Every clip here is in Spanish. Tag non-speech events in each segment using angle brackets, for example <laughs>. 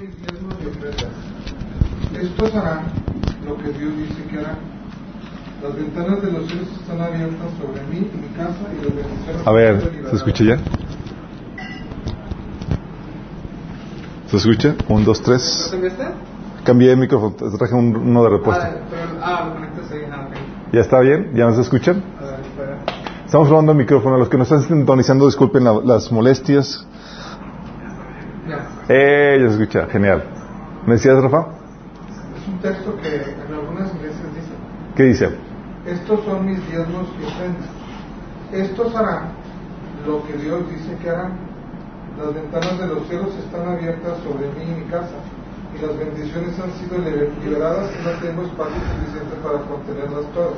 mis diezmos y ofrendas. Estos harán lo que Dios dice que harán. Las ventanas de los cielos están abiertas sobre mí y mi casa y las bendiciones. A ver. ¿se escucha ya? ¿Se escucha? Un, dos, ¿Lo tres. Cambié de micrófono, traje un- uno de repuesto. Ah, ah. Ah. ¿Ya está bien? ¿Ya nos escuchan? Estamos probando el micrófono. Los que nos están sintonizando, disculpen la- las molestias. Eh, ya escucha. Genial. ¿Me decías, Rafa? Es un texto que en algunas iglesias dice. ¿Qué dice? Estos son mis diezmos y ofrendas. Estos harán lo que Dios dice que harán. Las ventanas de los cielos están abiertas sobre mí y mi casa, y las bendiciones han sido liber- liberadas y no tengo espacio suficiente para contenerlas todas.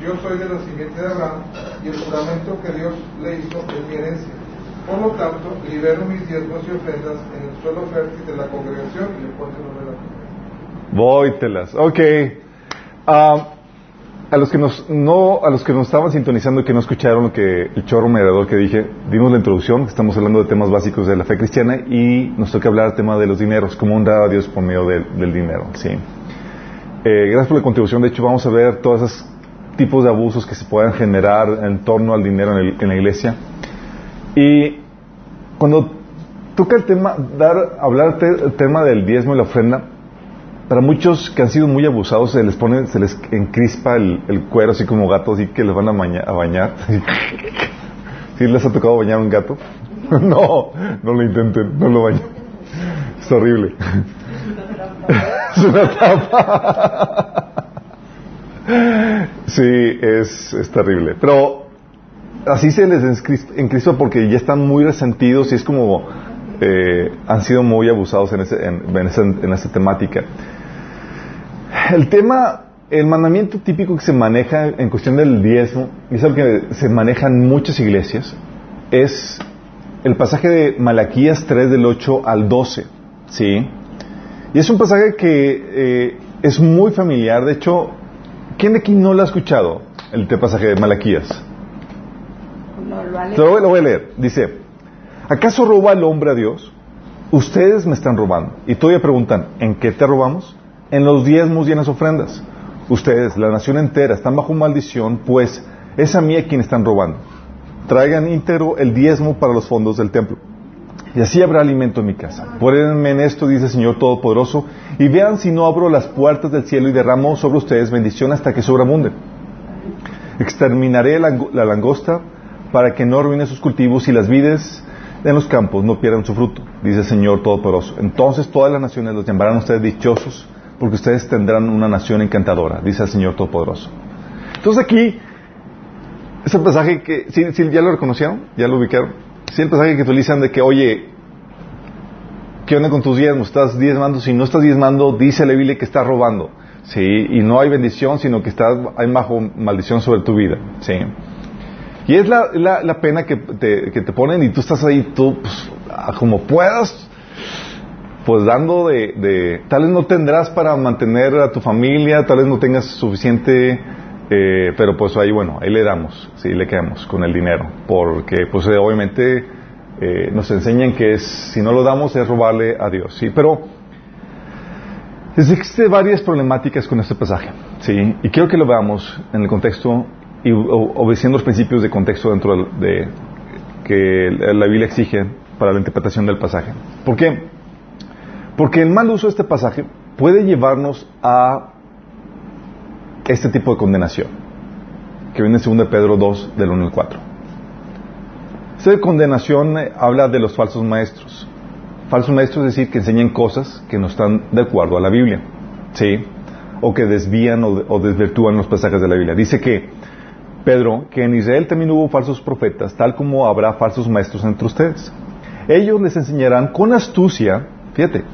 Yo soy de la simiente de Abraham y el juramento que Dios le hizo es mi herencia. Por lo tanto, libero mis diezmos y ofrendas en el suelo fértil de la congregación y le pone el nombre de la congregación. Voytelas. Ok. Ah, a los que nos no a los que nos estaban sintonizando y que no escucharon lo que el chorro mediador que dije, dimos la introducción, estamos hablando de temas básicos de la fe cristiana y nos toca hablar del tema de los dineros, cómo honrar a Dios por medio del, del dinero, sí. Eh, gracias por la contribución. De hecho, vamos a ver todos esos tipos de abusos que se puedan generar en torno al dinero en, el- en la iglesia. Y cuando toca el tema, dar, hablar te- el tema del diezmo y la ofrenda, para muchos que han sido muy abusados se les pone, se les encrispa el, cuero así como gatos y que les van a, baña- a bañar. <laughs> ¿Sí les ha tocado bañar un gato? <laughs> no, no lo intenten, no lo bañen. Es horrible. <laughs> es una trampa. sí, es, es terrible. Pero así se les encris- encrispa porque ya están muy resentidos y es como eh, han sido muy abusados en, ese, en, en esa, en esa temática. El tema, el mandamiento típico que se maneja en cuestión del diezmo, y es algo que se maneja en muchas iglesias, es el pasaje de Malaquías 3 del 8 al 12. ¿sí? Y es un pasaje que eh, es muy familiar. De hecho, ¿quién de aquí no lo ha escuchado? El pasaje de Malaquías. No lo ha Te Lo, voy- lo voy a leer. Dice, ¿acaso roba el hombre a Dios? Ustedes me están robando. Y todavía preguntan, ¿en qué te robamos? En los diezmos y en las ofrendas. Ustedes, la nación entera, están bajo maldición, pues es a mí a quien están robando. Traigan íntegro el diezmo para los fondos del templo. Y así habrá alimento en mi casa. Pruébenme en esto, dice el Señor Todopoderoso, y vean si no abro las puertas del cielo y derramo sobre ustedes bendición hasta que sobreabunden. Exterminaré la langosta para que no arruine sus cultivos y las vides en los campos no pierdan su fruto, dice el Señor Todopoderoso. Entonces todas las naciones los llamarán ustedes dichosos, porque ustedes tendrán una nación encantadora, dice el Señor Todopoderoso. Entonces aquí, ese pasaje que, ¿sí, sí, ya lo reconocieron? ¿Ya lo ubicaron? Sí, el pasaje que utilizan de que, oye, ¿qué onda con tus diezmos? ¿Estás diezmando? Si no estás diezmando, dice la Biblia que estás robando. Sí, y no hay bendición, sino que estás, hay bajo maldición sobre tu vida. Sí. Y es la, la, la pena que te, que te ponen y tú estás ahí, tú, pues, como puedas, pues dando de, de, tal vez no tendrás para mantener a tu familia, tal vez no tengas suficiente, eh, pero pues ahí, bueno, ahí le damos, sí, le quedamos con el dinero, porque pues eh, obviamente eh, nos enseñan que es, si no lo damos es robarle a Dios, sí, pero existen varias problemáticas con este pasaje, sí, y quiero que lo veamos en el contexto y obedeciendo los principios de contexto dentro de que la Biblia exige para la interpretación del pasaje. ¿Por qué? Porque el mal uso de este pasaje puede llevarnos a este tipo de condenación, que viene en 2 Pedro 2, del 1 al 4. Esta condenación eh, habla de los falsos maestros. Falsos maestros es decir, que enseñan cosas que no están de acuerdo a la Biblia, ¿sí? O que desvían o, o desvirtúan los pasajes de la Biblia. Dice que, Pedro, que en Israel también hubo falsos profetas, tal como habrá falsos maestros entre ustedes. Ellos les enseñarán con astucia, fíjate,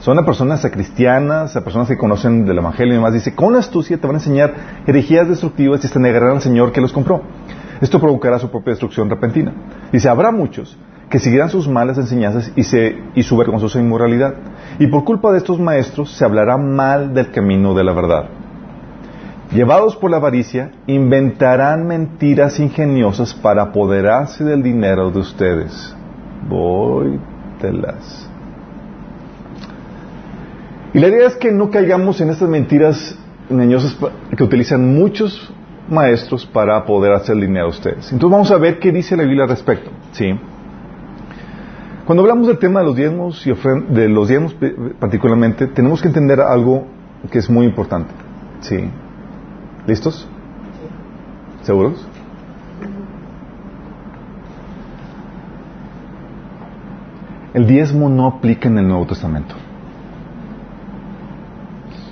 son personas a cristianas, personas que conocen del Evangelio y demás. Dice, con astucia te van a enseñar herejías destructivas y se negarán al Señor que los compró. Esto provocará su propia destrucción repentina. Dice, habrá muchos que seguirán sus malas enseñanzas y, se, y su vergonzosa inmoralidad. Y por culpa de estos maestros se hablará mal del camino de la verdad. Llevados por la avaricia, inventarán mentiras ingeniosas para apoderarse del dinero de ustedes. Voy las. Y la idea es que no caigamos en estas mentiras engañosas que utilizan muchos maestros para poder hacer dinero a ustedes. Entonces vamos a ver qué dice la Biblia al respecto. ¿sí? Cuando hablamos del tema de los diezmos y de los diezmos particularmente, tenemos que entender algo que es muy importante. ¿sí? ¿Listos? ¿Seguros? El diezmo no aplica en el Nuevo Testamento.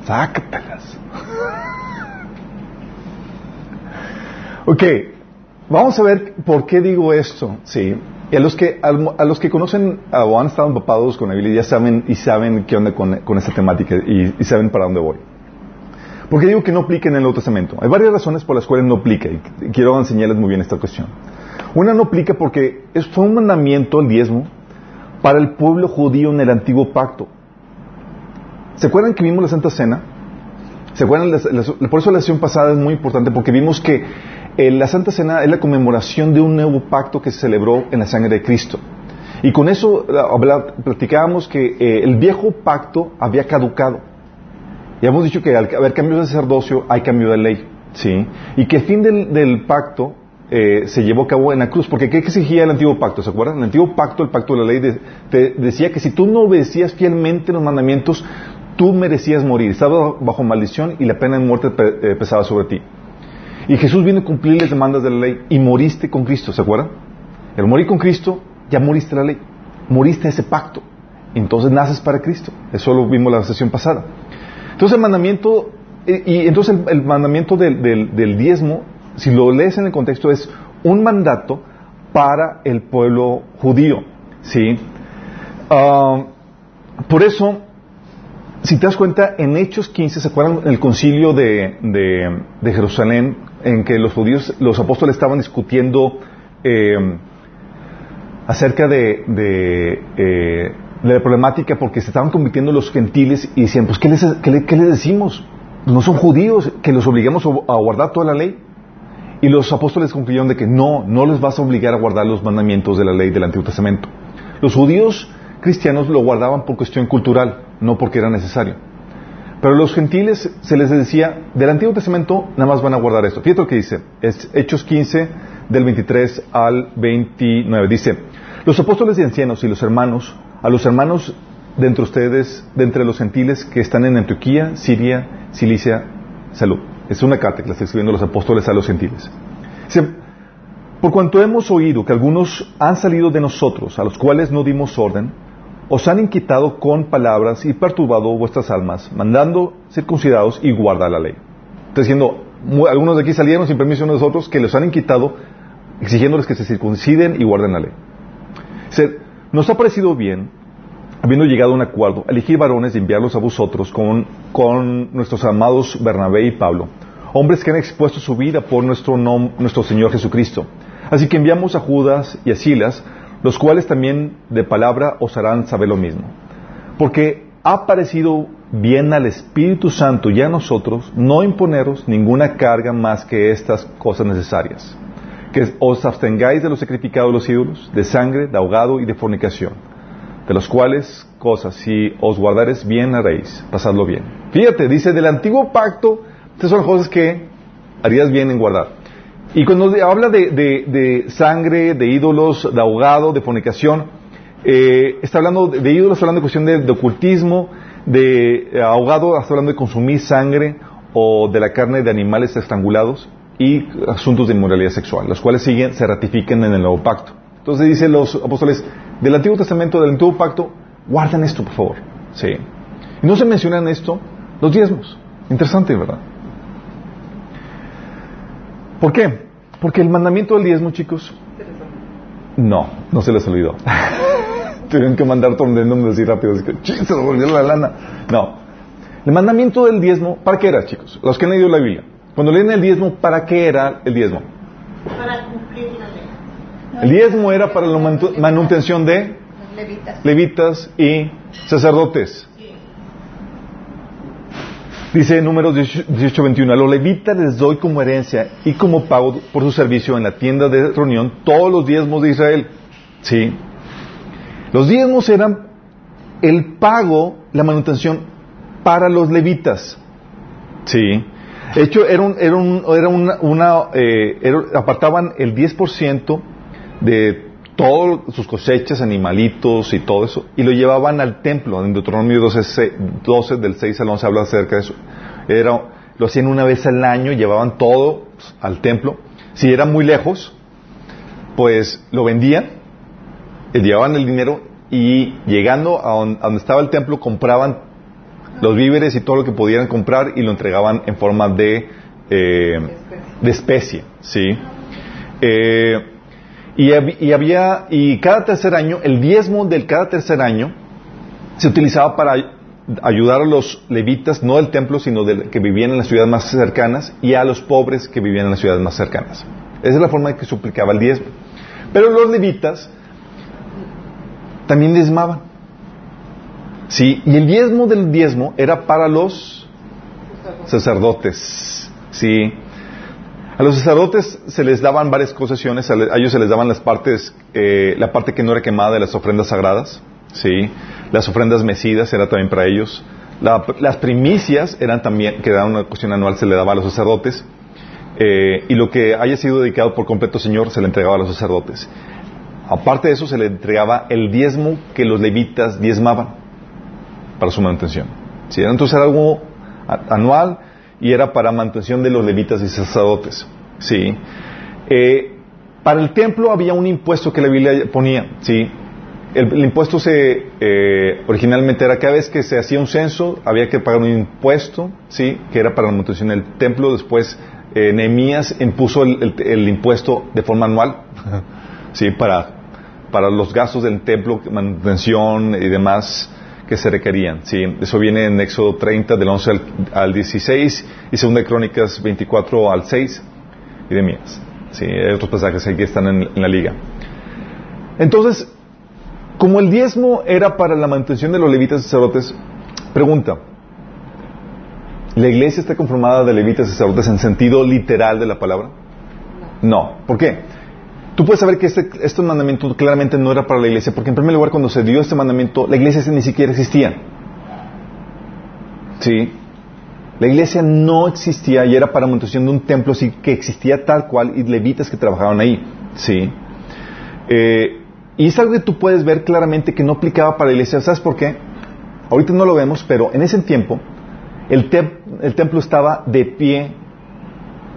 Sácatelas. <laughs> ok, vamos a ver por qué digo esto. Sí, y a los que, a, los que conocen o han estado empapados con la Biblia ya saben y saben qué onda con, con esta temática y, saben para dónde voy. ¿Por qué digo que no aplica en el Nuevo Testamento? Hay varias razones por las cuales no aplica y quiero enseñarles muy bien esta cuestión. Una no aplica porque fue un mandamiento el diezmo para el pueblo judío en el antiguo pacto. ¿Se acuerdan que vimos la Santa Cena? ¿Se acuerdan? por eso la sesión pasada es muy importante porque vimos que eh, la Santa Cena es la conmemoración de un nuevo pacto que se celebró en la sangre de Cristo. Y con eso platicábamos que eh, el viejo pacto había caducado. Y hemos dicho que al haber cambios de sacerdocio hay cambio de ley. ¿sí? Y que el fin del pacto eh, se llevó a cabo en la cruz. Porque ¿qué exigía el antiguo pacto? ¿Se acuerdan? El antiguo pacto, el pacto de la ley, te decía que si tú no obedecías fielmente los mandamientos, tú merecías morir. Estabas bajo maldición y la pena de muerte eh, pesaba sobre ti. Y Jesús vino a cumplir las demandas de la ley y moriste con Cristo, ¿se acuerdan? El morir con Cristo, ya moriste la ley. Moriste ese pacto. Entonces naces para Cristo. Eso lo vimos la sesión pasada. Entonces el mandamiento, eh, y entonces el, mandamiento del diezmo si lo lees en el contexto, es un mandato para el pueblo judío. ¿sí? Ah, por eso, si te das cuenta, en Hechos 15, ¿se acuerdan el concilio de, de, Jerusalén en que los judíos, los apóstoles estaban discutiendo eh, acerca de, de, eh, la problemática porque se estaban convirtiendo los gentiles y decían, pues, ¿qué les, qué les decimos? No son judíos, que los obligamos a guardar toda la ley. Y los apóstoles concluyeron de que no, no les vas a obligar a guardar los mandamientos de la ley del Antiguo Testamento. Los judíos cristianos lo guardaban por cuestión cultural, no porque era necesario. Pero los gentiles se les decía, del Antiguo Testamento nada más van a guardar esto. Fíjate lo que dice, es Hechos 15, del 23 al 29. Dice, los apóstoles y ancianos y los hermanos, a los hermanos de entre ustedes, de entre los gentiles que están en Antioquía, Siria, Cilicia, salud. Es una carta que le está escribiendo los apóstoles a los gentiles. Por cuanto hemos oído que algunos han salido de nosotros, a los cuales no dimos orden, os han inquietado con palabras y perturbado vuestras almas, mandando circuncidados y guardar la ley. Está diciendo, algunos de aquí salieron sin permiso de nosotros que los han inquietado, exigiéndoles que se circunciden y guarden la ley. Nos ha parecido bien habiendo llegado a un acuerdo, elegir varones y enviarlos a vosotros con, con nuestros amados Bernabé y Pablo, hombres que han expuesto su vida por nuestro, nuestro Señor Jesucristo. Así que enviamos a Judas y a Silas, los cuales también de palabra os harán saber lo mismo. Porque ha parecido bien al Espíritu Santo y a nosotros no imponeros ninguna carga más que estas cosas necesarias. Que os abstengáis de los sacrificados de los ídolos, de sangre, de ahogado y de fornicación de los cuales cosas, si os guardares bien haréis, pasadlo bien. Fíjate, dice, del antiguo pacto, estas son cosas que harías bien en guardar. Y cuando habla de, sangre, de ídolos, de ahogado, de fornicación, eh, está hablando de, ídolos, está hablando de cuestión de, ocultismo, de eh, ahogado, está hablando de consumir sangre o de la carne de animales estrangulados y asuntos de inmoralidad sexual, los cuales siguen, se ratifican en el nuevo pacto. Entonces dice los apóstoles del Antiguo Testamento, del Antiguo Pacto, guarden esto, por favor. Sí. Y no se mencionan esto los diezmos. Interesante, ¿verdad? ¿Por qué? Porque el mandamiento del diezmo, chicos, no, no se les olvidó. <laughs> Tienen que mandar tornendum así rápido, así que, se lo volvió la lana. No. El mandamiento del diezmo, ¿para qué era, chicos? Los que han leído la Biblia. Cuando leen el diezmo, ¿para qué era el diezmo? Para cumplir la ley. El diezmo era para la manutención de levitas, y sacerdotes. Dice en números 18-21, a los levitas les doy como herencia y como pago por su servicio en la tienda de reunión todos los diezmos de Israel. ¿Sí? Los diezmos eran el pago, la manutención para los levitas. Sí. De hecho, era un, era un, era una, una eh, apartaban el 10% de todas sus cosechas, animalitos y todo eso, y lo llevaban al templo. En Deuteronomio 12, se- 12 del 6 al 11 habla acerca de eso. Era, lo hacían una vez al año, llevaban todo al templo. Si era muy lejos, pues lo vendían, eh, llevaban el dinero y llegando a donde estaba el templo compraban los víveres y todo lo que pudieran comprar y lo entregaban en forma de, eh, de especie, ¿sí? Eh, y, y había, y cada tercer año, el diezmo del cada tercer año se utilizaba para ay- ayudar a los levitas, no del templo, sino de, que vivían en las ciudades más cercanas y a los pobres que vivían en las ciudades más cercanas. Esa es la forma en que se aplicaba el diezmo. Pero los levitas también diezmaban. Sí, y el diezmo del diezmo era para los sacerdotes. Sí. A los sacerdotes se les daban varias concesiones, a ellos se les daban las partes, eh, la parte que no era quemada de las ofrendas sagradas, sí. Las ofrendas mecidas era también para ellos. La- las primicias eran también, que era una cuestión anual, se le daba a los sacerdotes. Eh, y lo que haya sido dedicado por completo Señor se le entregaba a los sacerdotes. Aparte de eso, se le entregaba el diezmo que los levitas diezmaban para su manutención. ¿Sí? Entonces era algo anual y era para mantención de los levitas y sacerdotes. ¿Sí? Eh, para el templo había un impuesto que la Biblia ponía. ¿sí? El, impuesto se, eh, originalmente era cada vez que se hacía un censo, había que pagar un impuesto, ¿sí? que era para la manutención del templo. Después eh, Nehemías impuso el, el- impuesto de forma anual, <laughs> ¿sí? para, para los gastos del templo, manutención y demás que se requerían. ¿sí? Eso viene en Éxodo 30, del 11 al, al 16, y 2 de Crónicas 24 al 6, y de mías. ¿sí? Hay otros pasajes ahí que están en, en la liga. Entonces, como el diezmo era para la manutención de los levitas y sacerdotes, pregunta, ¿la iglesia está conformada de levitas y sacerdotes en sentido literal de la palabra? No. ¿Por qué? Tú puedes saber que este, este mandamiento claramente no era para la iglesia, porque en primer lugar cuando se dio este mandamiento, la iglesia ni siquiera existía. ¿Sí? La iglesia no existía y era para manutención de un templo sí, que existía tal cual y levitas que trabajaban ahí. ¿Sí? Eh, y es algo que tú puedes ver claramente que no aplicaba para la iglesia. ¿Sabes por qué? Ahorita no lo vemos, pero en ese tiempo el, tem- el templo estaba de pie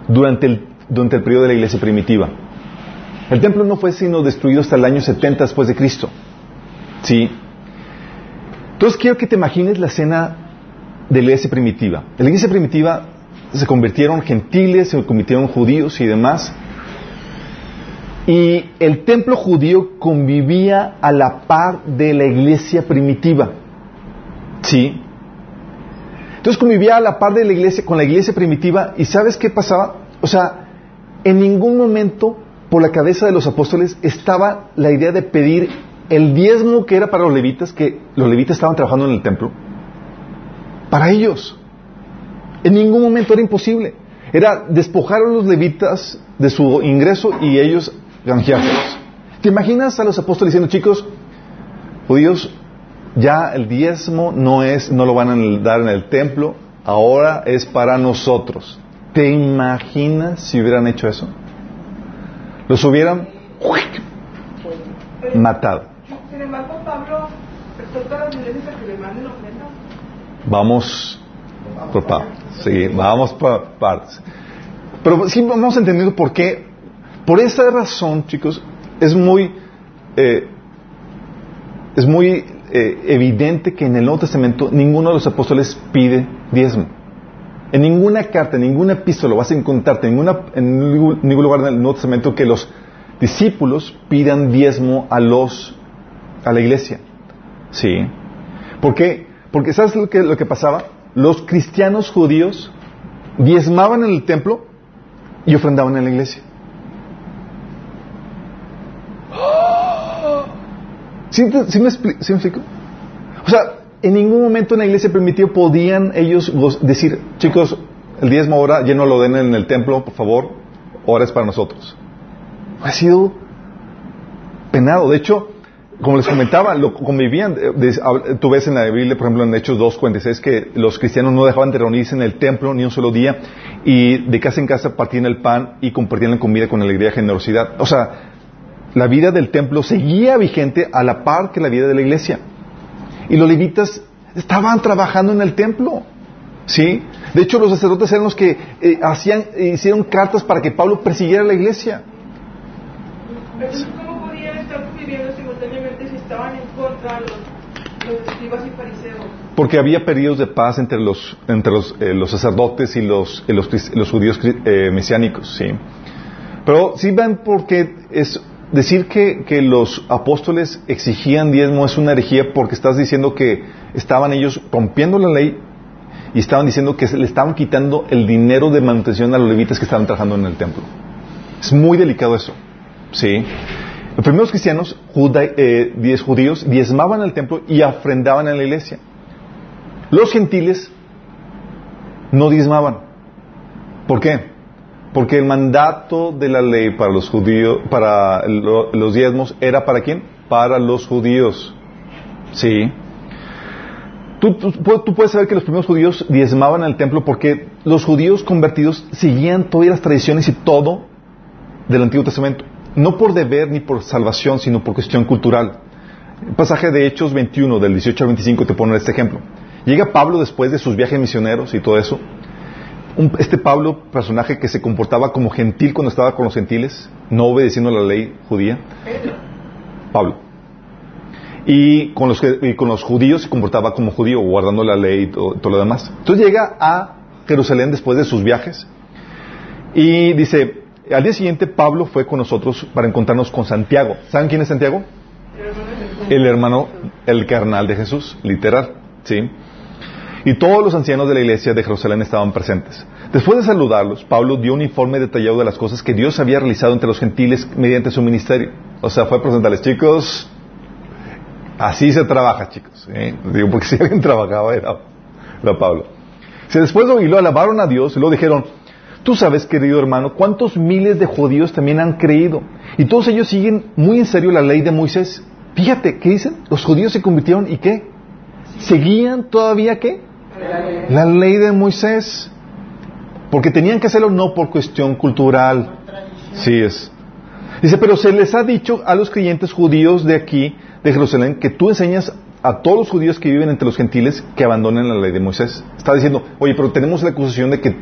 durante el, durante el periodo de la iglesia primitiva. El templo no fue sino destruido hasta el año 70 después de Cristo. ¿Sí? Entonces quiero que te imagines la escena de la iglesia primitiva. En la iglesia primitiva se convirtieron gentiles, se convirtieron judíos y demás. Y el templo judío convivía a la par de la iglesia primitiva. ¿Sí? Entonces convivía a la par de la iglesia con la iglesia primitiva y ¿sabes qué pasaba? O sea, en ningún momento por la cabeza de los apóstoles estaba la idea de pedir el diezmo que era para los levitas, que los levitas estaban trabajando en el templo, para ellos. En ningún momento era imposible. Era despojar a los levitas de su ingreso y ellos granjeárselos. ¿Te imaginas a los apóstoles diciendo, chicos, judíos, ya el diezmo no es, no lo van a dar en el templo, ahora es para nosotros. ¿Te imaginas si hubieran hecho eso? Los hubieran matado. Manden ofrendas. Vamos por partes. Sí, vamos por partes. Pero sí vamos entendiendo por qué. Por esa razón, chicos, es muy, eh, es muy eh, evidente que en el Nuevo Testamento ninguno de los apóstoles pide diezmo. En ninguna carta, en ninguna epístola vas a encontrarte en, ningún ningún lugar del Nuevo Testamento que los discípulos pidan diezmo a los a la iglesia. Sí. ¿Por qué? Porque ¿sabes lo que, pasaba? Los cristianos judíos diezmaban en el templo y ofrendaban en la iglesia. ¿Sí, me, sí me explico? O sea, en ningún momento en la iglesia primitiva podían ellos decir, chicos, el diezmo ahora ya no lo den en el templo, por favor, ahora es para nosotros. Ha sido penado. De hecho, como les comentaba, lo convivían. eh, hab- tú ves en la Biblia, por ejemplo, en Hechos 2.46, que los cristianos no dejaban de reunirse en el templo ni un solo día y de casa en casa partían el pan y compartían la comida con alegría y generosidad. O sea, la vida del templo seguía vigente a la par que la vida de la iglesia. Y los levitas estaban trabajando en el templo. ¿Sí? De hecho, los sacerdotes eran los que eh, hacían, hicieron cartas para que Pablo persiguiera la iglesia. Entonces, ¿cómo podían estar viviendo simultáneamente si estaban en contra los, los escribas y fariseos? Porque había periodos de paz entre los, entre los, eh, los sacerdotes y los, eh, los, los judíos eh, mesiánicos, sí. Pero sí ven porque es decir que, que los apóstoles exigían diezmo es una herejía porque estás diciendo que estaban ellos rompiendo la ley y estaban diciendo que le estaban quitando el dinero de manutención a los levitas que estaban trabajando en el templo. Es muy delicado eso, sí. Los primeros cristianos, juda- eh, diez judíos, diezmaban al templo y ofrendaban a la iglesia. Los gentiles no diezmaban. ¿Por qué? Porque el mandato de la ley para los judíos, para lo- los diezmos, era para quién? Para los judíos. Sí. Tú, tú- tú puedes saber que los primeros judíos diezmaban al templo porque los judíos convertidos seguían todas las tradiciones y todo del Antiguo Testamento. No por deber ni por salvación, sino por cuestión cultural. El pasaje de Hechos 21, del 18 al 25, te pone este ejemplo. Llega Pablo después de sus viajes misioneros y todo eso. Un- este Pablo, personaje que se comportaba como gentil cuando estaba con los gentiles, no obedeciendo la ley judía. Pablo. Y con, los, y con los judíos se comportaba como judío, guardando la ley y todo, todo lo demás. Entonces llega a Jerusalén después de sus viajes y dice, al día siguiente Pablo fue con nosotros para encontrarnos con Santiago. ¿Saben quién es Santiago? El hermano, el carnal de Jesús, literal, ¿sí? Y todos los ancianos de la iglesia de Jerusalén estaban presentes. Después de saludarlos, Pablo dio un informe detallado de las cosas que Dios había realizado entre los gentiles mediante su ministerio. O sea, fue a presentarles, chicos, así se trabaja, chicos. ¿eh? Digo, porque <laughs> si alguien trabajaba era, era Pablo. Si después de oírlo alabaron a Dios y luego dijeron, tú sabes, querido hermano, cuántos miles de judíos también han creído. Y todos ellos siguen muy en serio la ley de Moisés. Fíjate, ¿qué dicen? Los judíos se convirtieron y qué? ¿Seguían todavía qué? La ley de Moisés. Porque tenían que hacerlo no por cuestión cultural. Sí es. Dice, pero se les ha dicho a los creyentes judíos de aquí, de Jerusalén, que tú enseñas a todos los judíos que viven entre los gentiles que abandonen la ley de Moisés. Está diciendo, oye, pero tenemos la acusación de que,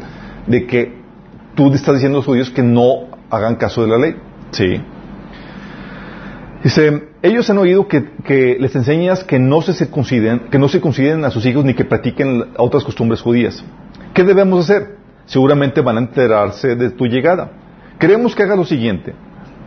de que tú estás diciendo a los judíos que no hagan caso de la ley. Sí. Dice, ellos han oído que, que les enseñas que no se circunciden, que no se consideren a sus hijos ni que practiquen otras costumbres judías. ¿Qué debemos hacer? Seguramente van a enterarse de tu llegada. Queremos que hagas lo siguiente.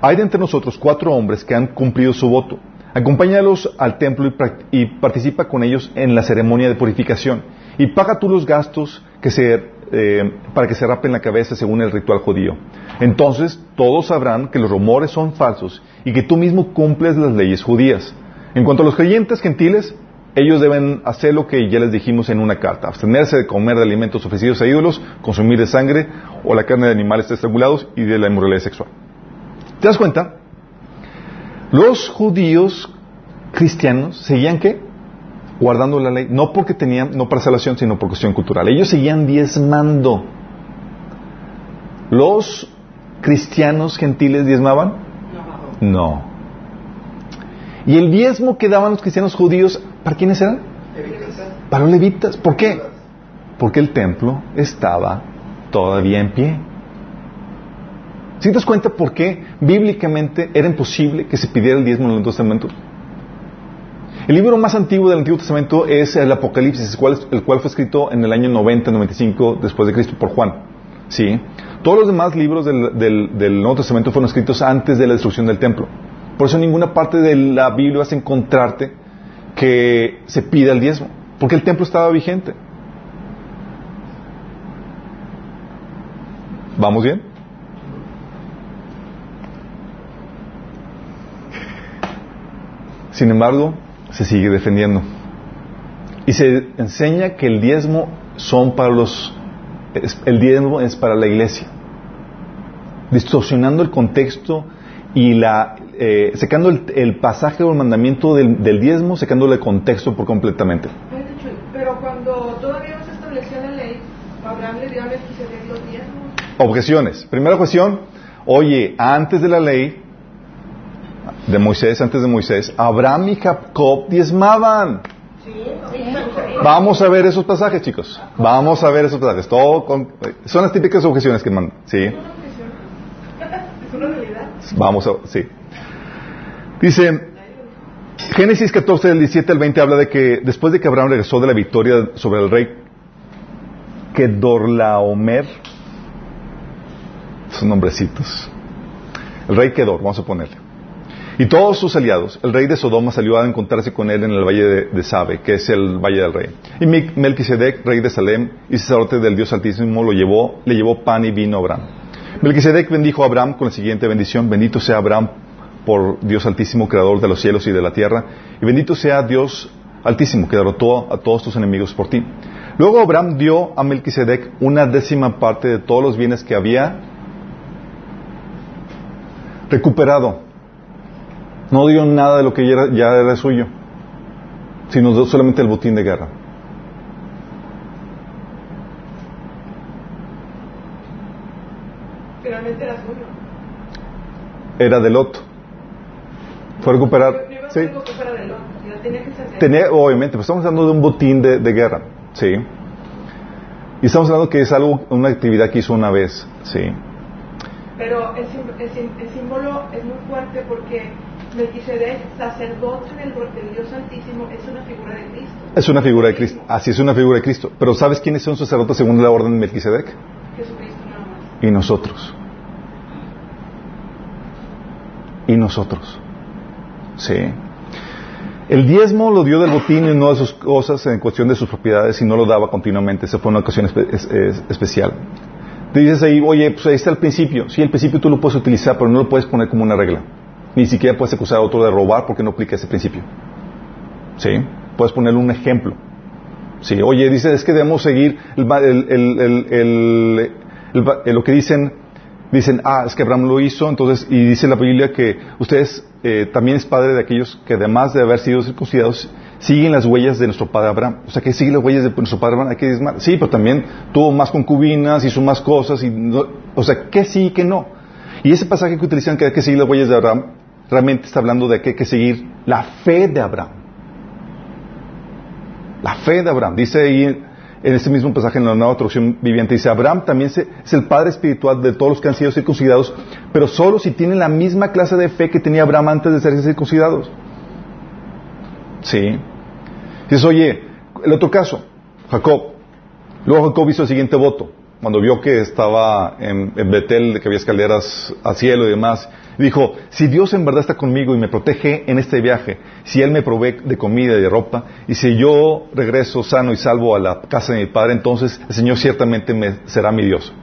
Hay de entre nosotros cuatro hombres que han cumplido su voto. Acompáñalos al templo y, y participa con ellos en la ceremonia de purificación. Y paga tú los gastos que se, eh, para que se rapen la cabeza según el ritual judío. Entonces todos sabrán que los rumores son falsos y que tú mismo cumples las leyes judías. En cuanto a los creyentes gentiles, ellos deben hacer lo que ya les dijimos en una carta, abstenerse de comer de alimentos ofrecidos a ídolos, consumir de sangre o la carne de animales estrangulados y de la inmoralidad sexual. ¿Te das cuenta? Los judíos cristianos seguían qué? Guardando la ley, no porque tenían, no para salvación, sino por cuestión cultural. Ellos seguían diezmando. ¿Los cristianos gentiles diezmaban? No. ¿Y el diezmo que daban los cristianos judíos, para quiénes eran? Para los levitas. ¿Por qué? Porque el templo estaba todavía en pie. ¿Sí te das cuenta por qué bíblicamente era imposible que se pidiera el diezmo en el Antiguo Testamento? El libro más antiguo del Antiguo Testamento es el Apocalipsis, el cual, fue escrito en el año 90-95 después de Cristo por Juan. ¿Sí? Todos los demás libros del, del, del Nuevo Testamento fueron escritos antes de la destrucción del templo. Por eso en ninguna parte de la Biblia vas a encontrarte que se pida el diezmo, porque el templo estaba vigente. ¿Vamos bien? Sin embargo, se sigue defendiendo. Y se enseña que el diezmo son para los es- el diezmo es para la iglesia. Distorsionando el contexto y la eh, secando el, el pasaje o el mandamiento del, del diezmo, secándole el contexto por completamente. Dicho, Pero cuando todavía no se establecía la ley, Abraham le dio a Melquisedec los diezmos. Objeciones. Primera cuestión, oye, antes de la ley de Moisés, antes de Moisés, Abraham y Jacob diezmaban. Vamos a ver esos pasajes, chicos. Vamos a ver esos pasajes. Todo con- son las típicas objeciones que mandan. Sí. Es una realidad. Vamos a, sí. Dice, Génesis 14, del 17 al 20 habla de que después de que Abraham regresó de la victoria sobre el rey Kedorlaomer, son nombrecitos, el rey Kedor, vamos a ponerle, y todos sus aliados, el rey de Sodoma salió a encontrarse con él en el valle de, Sabe, que es el valle del rey. Y Melquisedec, rey de Salem y sacerdote del Dios Altísimo, lo llevó, le llevó pan y vino a Abraham. Melquisedec bendijo a Abraham con la siguiente bendición: Bendito sea Abraham por Dios Altísimo, creador de los cielos y de la tierra, y bendito sea Dios Altísimo, que derrotó a todos tus enemigos por ti. Luego Abraham dio a Melquisedec una décima parte de todos los bienes que había recuperado. No dio nada de lo que ya era, ya era suyo, sino dio solamente el botín de guerra. Finalmente era suyo. Era de Lot. Fue recuperar. Sí. tenía obviamente, pues estamos hablando de un botín de, de guerra, ¿sí? Y estamos hablando que es algo, una actividad que hizo una vez, ¿sí? Pero el, el el símbolo es muy fuerte porque Melquisedec, sacerdote del, del Dios Altísimo, es una figura de Cristo. Es una figura de Cristo, así es una figura de Cristo. Pero ¿sabes quiénes son sacerdotes según la orden de Melquisedec? Jesucristo nada más. Y nosotros. Y nosotros. Sí. El diezmo lo dio del botín y no de sus cosas en cuestión de sus propiedades y no lo daba continuamente. Esa fue una ocasión espe- es- es- especial. Te dices ahí, oye, pues ahí está el principio. Sí, el principio tú lo puedes utilizar, pero no lo puedes poner como una regla. Ni siquiera puedes acusar a otro de robar porque no aplica ese principio. ¿Sí? Puedes ponerle un ejemplo. Sí, oye, dice, es que debemos seguir lo que dicen, dicen, ah, es que Abraham lo hizo, entonces, y dice la Biblia que ustedes eh, también es padre de aquellos que además de haber sido circuncidados, siguen las huellas de nuestro padre Abraham. O sea, que sigue las huellas de nuestro padre Abraham, hay que. Sí, pero también tuvo más concubinas, hizo más cosas, y no- o sea, que sí y que no. Y ese pasaje que utilizan que hay que seguir las huellas de Abraham, realmente está hablando de que hay que seguir la fe de Abraham. La fe de Abraham. Dice ahí en este mismo pasaje en la nueva traducción viviente, dice, Abraham también es el padre espiritual de todos los que han sido circuncidados, pero solo si tienen la misma clase de fe que tenía Abraham antes de ser circuncidados. Sí. Dices, oye, el otro caso, Jacob. Luego Jacob hizo el siguiente voto, cuando vio que estaba en, en Betel, que había escaleras al cielo y demás. Dijo, si Dios en verdad está conmigo y me protege en este viaje, si Él me provee de comida y de ropa, y si yo regreso sano y salvo a la casa de mi padre, entonces el Señor ciertamente me, será mi Dios.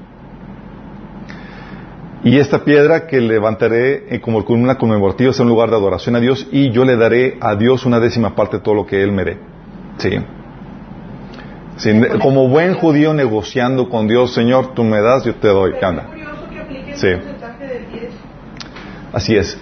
Y esta piedra que levantaré eh, como columna conmemorativa será un lugar de adoración a Dios y yo le daré a Dios una décima parte de todo lo que Él me dé. Sí. Sí, ne- como buen judío negociando con Dios, Señor, tú me das, yo te doy. ¿Qué apliquen Sí. el porcentaje del 10. Así es.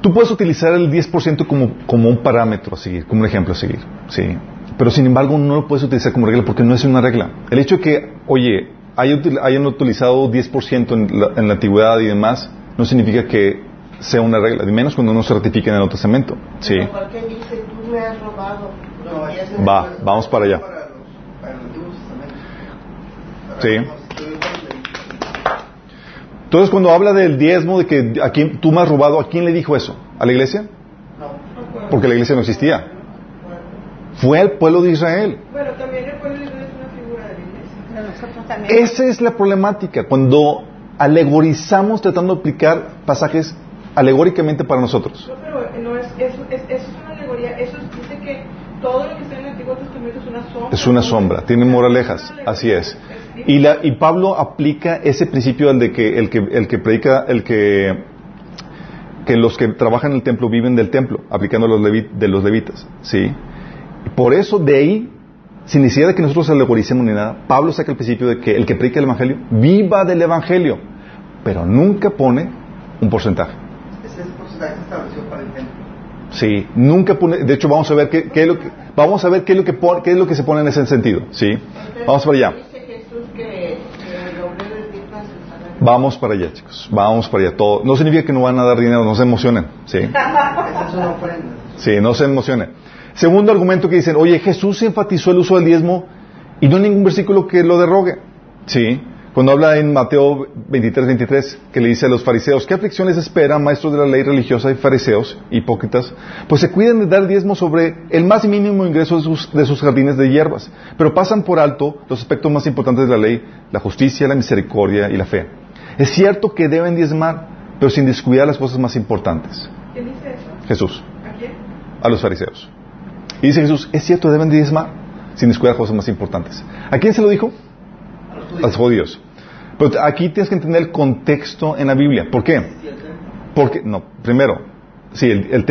Tú puedes utilizar el 10% como, como un parámetro a seguir, como un ejemplo a seguir. Sí. Pero sin embargo no lo puedes utilizar como regla porque no es una regla. El hecho de que, oye, hayan utilizado 10% en la, en la antigüedad y demás, no significa que sea una regla, de menos cuando no se ratifica en el Nuevo Testamento. Sí. ¿Por qué dice tú me has robado? Va, vamos para allá. Sí. Entonces cuando habla del diezmo, de que a quién tú me has robado, ¿a quién le dijo eso? ¿A la iglesia? No, Porque la iglesia no existía. Fue al pueblo de Israel. Bueno, también el pueblo de Israel es una figura de la iglesia. Pero nosotros también. Esa es la problemática, cuando alegorizamos tratando de aplicar pasajes alegóricamente para nosotros. No, pero no es, eso, es, eso es una alegoría. Eso es- dice que todo lo que está en el Antiguo Testamento es una sombra. Es una sombra, tiene moralejas, así es. Y, la, y Pablo aplica ese principio al de que el que, el que predica, el que, que los que trabajan en el templo viven del templo, aplicando los levi- de los levitas, ¿sí? Por eso de ahí, sin necesidad de que nosotros alegoricemos ni nada, Pablo saca el principio de que el que predica el evangelio viva del evangelio, pero nunca pone un porcentaje. Ese porcentaje se estableció para el templo. Sí, nunca pone, de hecho vamos a ver qué, qué es lo que, vamos a ver qué es lo que pon- qué es lo que se pone en ese sentido, sí. Vamos para allá. Vamos para allá, chicos. Vamos para allá. Todo, no significa que no van a dar dinero, no se emocionen, sí. Sí, no se emocionen. Segundo argumento que dicen, oye, Jesús enfatizó el uso del diezmo y no hay ningún versículo que lo derrogue. Sí. Cuando habla en Mateo 23, 23, que le dice a los fariseos, ¿qué aflicciones espera, maestros de la ley religiosa y fariseos, hipócritas? Pues se cuidan de dar diezmo sobre el más mínimo ingreso de sus, de sus jardines de hierbas, pero pasan por alto los aspectos más importantes de la ley, la justicia, la misericordia y la fe. Es cierto que deben diezmar, pero sin descuidar las cosas más importantes. ¿Quién dice eso? Jesús, ¿A quién? a los fariseos. Y dice Jesús, es cierto, deben diezmar, sin descuidar cosas más importantes. ¿A quién se lo dijo? A los judíos. Pero aquí tienes que entender el contexto en la Biblia. ¿Por qué? Porque, no, primero, sí, el,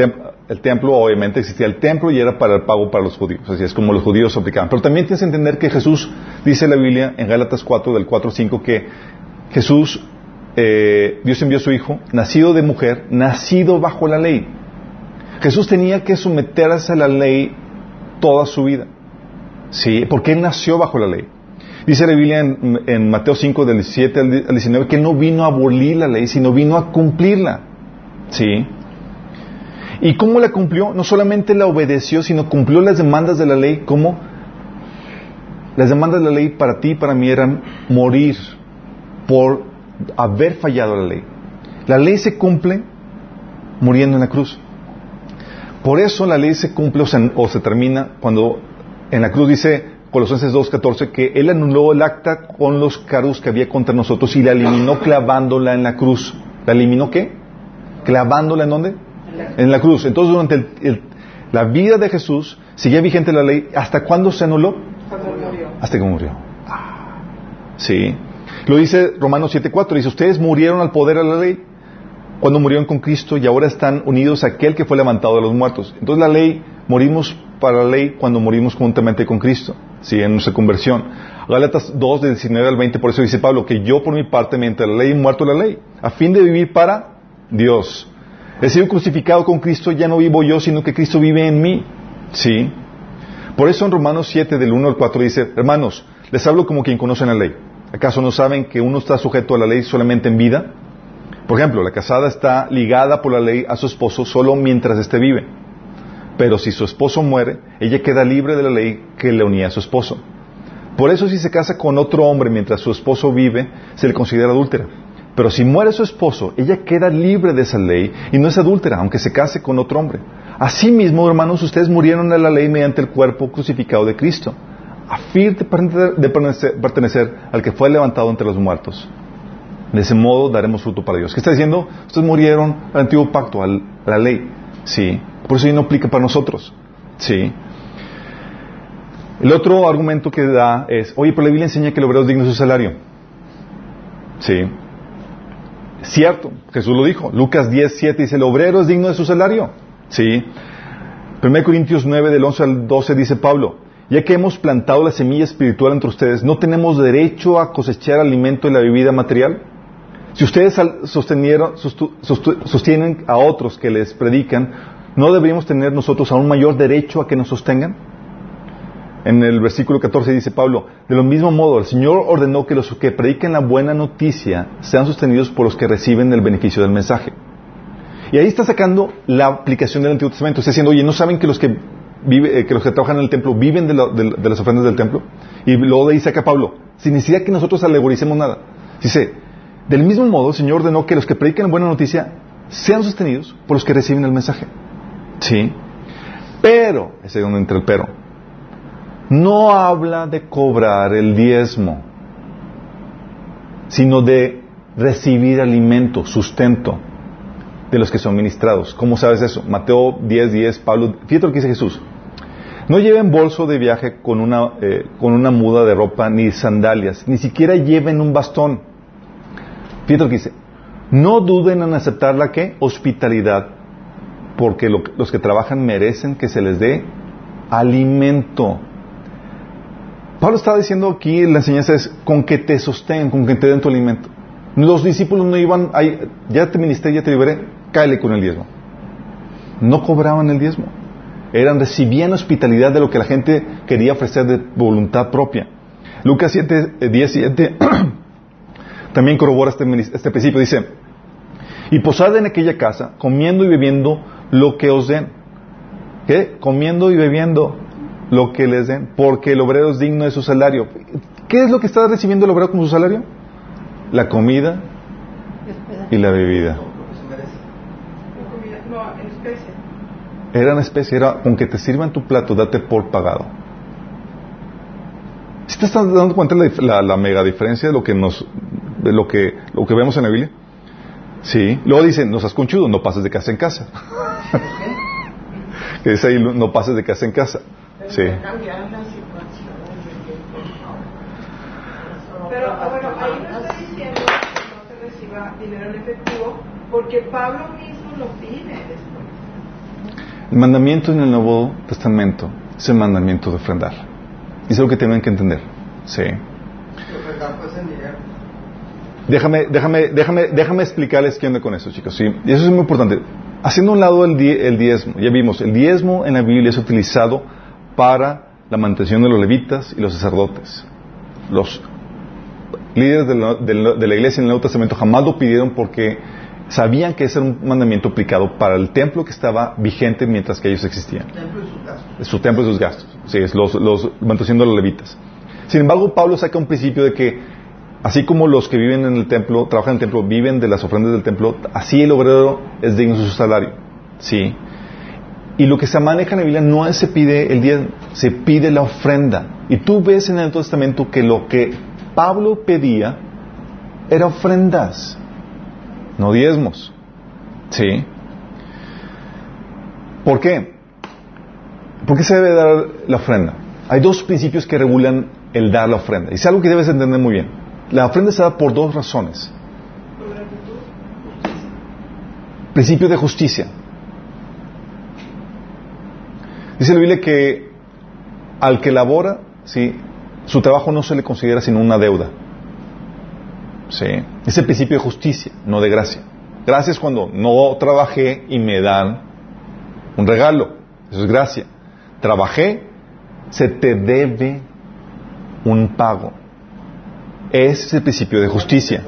el templo obviamente existía el templo y era para el pago para los judíos. Así es como los judíos aplicaban. Pero también tienes que entender que Jesús, dice la Biblia en Gálatas 4, del 4 al 5, que Jesús, eh, Dios envió a su Hijo, nacido de mujer, nacido bajo la ley. Jesús tenía que someterse a la ley toda su vida. Sí, porque Él nació bajo la ley. Dice la Biblia en, Mateo 5, del 17 al 19, que no vino a abolir la ley, sino vino a cumplirla. ¿Sí? ¿Y cómo la cumplió? No solamente la obedeció, sino cumplió las demandas de la ley. ¿Cómo? Las demandas de la ley para ti y para mí eran morir por haber fallado la ley. La ley se cumple muriendo en la cruz. Por eso la ley se cumple o se termina cuando en la cruz dice Colosenses 2.14 que Él anuló el acta con los cargos que había contra nosotros y la eliminó clavándola en la cruz. ¿La eliminó qué? ¿Clavándola en dónde? En la cruz. Entonces durante el- el- la vida de Jesús seguía vigente la ley. ¿Hasta cuándo se anuló? Cuando murió. Hasta que murió. Sí. Lo dice Romanos 7.4. Dice, ustedes murieron al poder de la ley cuando murieron con Cristo y ahora están unidos a aquel que fue levantado de los muertos. Entonces la ley, morimos para la ley cuando morimos juntamente con Cristo. Sí, en nuestra conversión. Gálatas 2, de 19 al 20, por eso dice Pablo, que yo por mi parte, mediante la ley, muerto la ley, a fin de vivir para Dios. He sido crucificado con Cristo, ya no vivo yo, sino que Cristo vive en mí. Sí. Por eso en Romanos 7, del 1 al 4 dice, hermanos, les hablo como quien conoce la ley. ¿Acaso no saben que uno está sujeto a la ley solamente en vida? Por ejemplo, la casada está ligada por la ley a su esposo solo mientras éste vive. Pero si su esposo muere, ella queda libre de la ley que le unía a su esposo. Por eso si se casa con otro hombre mientras su esposo vive, se le considera adúltera. Pero si muere su esposo, ella queda libre de esa ley y no es adúltera, aunque se case con otro hombre. Asimismo, hermanos, ustedes murieron a la ley mediante el cuerpo crucificado de Cristo, a fin de pertenecer- al que fue levantado entre los muertos. De ese modo daremos fruto para Dios. ¿Qué está diciendo? Ustedes murieron al antiguo pacto, a la ley. Sí. Por eso ya no aplica para nosotros. Sí. El otro argumento que da es, oye, pero la Biblia enseña que el obrero es digno de su salario. Sí. Cierto, Jesús lo dijo. Lucas 10, 7 dice, el obrero es digno de su salario. Sí. 1 Corintios 9, del 11 al 12 dice Pablo, ya que hemos plantado la semilla espiritual entre ustedes, ¿no tenemos derecho a cosechar alimento y la bebida material? Si ustedes sostienen a otros que les predican, ¿no deberíamos tener nosotros aún mayor derecho a que nos sostengan? En el versículo 14 dice Pablo, de lo mismo modo, el Señor ordenó que los que predican la buena noticia sean sostenidos por los que reciben el beneficio del mensaje. Y ahí está sacando la aplicación del Antiguo Testamento. Está diciendo, oye, ¿no saben que los que, vive, eh, que, los que trabajan en el templo viven de las ofrendas del templo? Y luego de ahí saca Pablo, sin necesidad que nosotros alegoricemos nada. Dice, del mismo modo, el Señor ordenó que los que predican la buena noticia sean sostenidos por los que reciben el mensaje. Sí. Pero, ese es donde entra el pero. No habla de cobrar el diezmo, sino de recibir alimento, sustento de los que son ministrados. ¿Cómo sabes eso? Mateo 10, 10, Pablo, fíjate lo que dice Jesús. No lleven bolso de viaje con una, eh, con una muda de ropa ni sandalias, ni siquiera lleven un bastón. Fíjate lo que dice. No duden en aceptar la que hospitalidad, porque lo- los que trabajan merecen que se les dé alimento. Pablo estaba diciendo aquí, la enseñanza es con que te sostengan, con que te den tu alimento. Los discípulos no iban, ahí, ya te ministré, ya te liberé, cáele con el diezmo. No cobraban el diezmo. Eran, recibían hospitalidad de lo que la gente quería ofrecer de voluntad propia. Lucas 7, eh, 17 <clears throat> también corrobora este, este principio. Dice, y posad en aquella casa, comiendo y bebiendo lo que os den. ¿Qué? Comiendo y bebiendo lo que les den, porque el obrero es digno de su salario. ¿Qué es lo que está recibiendo el obrero como su salario? La comida y la bebida. Era una especie, era, aunque te sirvan tu plato, date por pagado. ¿Sí te estás dando cuenta la, la- la mega diferencia de lo que nos, de lo que, lo que vemos en la Biblia? Sí. Luego dice, no seas conchudo, no pases de casa en casa. <laughs> que dice ahí, no pases de casa en casa. Sí. Pero cambiar la situación de que, por favor. Pero bueno, ahí no está diciendo que no se reciba dinero en efectivo, porque Pablo mismo lo pide después. El mandamiento en el Nuevo Testamento es el mandamiento de ofrendar. Y es algo que tienen que entender. Sí. Ofrendar pues en dinero. Déjame, déjame, déjame, déjame explicarles qué onda con eso, chicos. ¿sí? Y eso es muy importante. Haciendo un lado el, die- el diezmo, ya vimos, el diezmo en la Biblia es utilizado para la mantención de los levitas y los sacerdotes. Los líderes de la, de la- de la iglesia en el Nuevo Testamento jamás lo pidieron porque sabían que ese era un mandamiento aplicado para el templo que estaba vigente mientras que ellos existían Templo y sus gastos. su templo y sus gastos. Sí, es los, los los levitas. Sin embargo, Pablo saca un principio de que, así como los que viven en el templo, trabajan en el templo, viven de las ofrendas del templo, así el obrero es digno de su salario. Sí. Y lo que se maneja en la Biblia no es se pide el diezmo, se pide la ofrenda. Y tú ves en el Nuevo Testamento que lo que Pablo pedía era ofrendas, no diezmos. Sí. ¿Por qué? ¿Por qué se debe dar la ofrenda? Hay dos principios que regulan el dar la ofrenda. Y es algo que debes entender muy bien. La ofrenda se da por dos razones. Principio de justicia. Dice la Biblia que al que labora, ¿sí? su trabajo no se le considera sino una deuda. ¿Sí? Es el principio de justicia, no de gracia. Gracia es cuando no trabajé y me dan un regalo. Eso es gracia. Trabajé, se te debe un pago. Es el principio de justicia.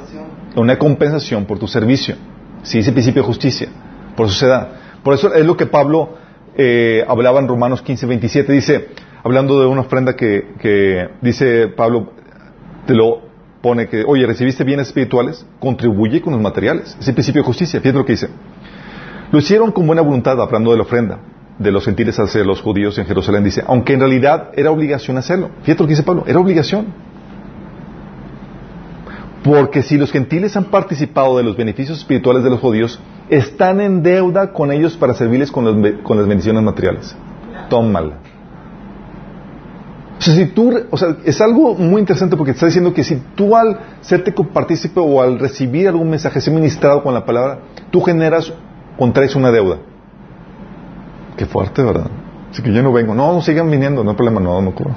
Una compensación por tu servicio. Sí, ese principio de justicia. Por eso se da. Por eso es lo que Pablo eh, hablaba en Romanos 15, 27. Dice, hablando de una ofrenda que, que dice Pablo, te lo pone que, oye, recibiste bienes espirituales, contribuye con los materiales. Es el principio de justicia. Fíjate lo que dice. Lo hicieron con buena voluntad, hablando de la ofrenda de los gentiles hacia los judíos en Jerusalén. Dice, aunque en realidad era obligación hacerlo. Fíjate lo que dice Pablo, era obligación. Porque si los gentiles han participado de los beneficios espirituales de los judíos, están en deuda con ellos para servirles con, con las bendiciones materiales. Tómala. O sea, si o sea, es algo muy interesante porque te está diciendo que si tú al serte copartícipe o al recibir algún mensaje, ser ministrado con la palabra, tú generas, contraes una deuda. Qué fuerte, ¿verdad? Así que yo no vengo. No, sigan viniendo, no hay problema, no, no cobro.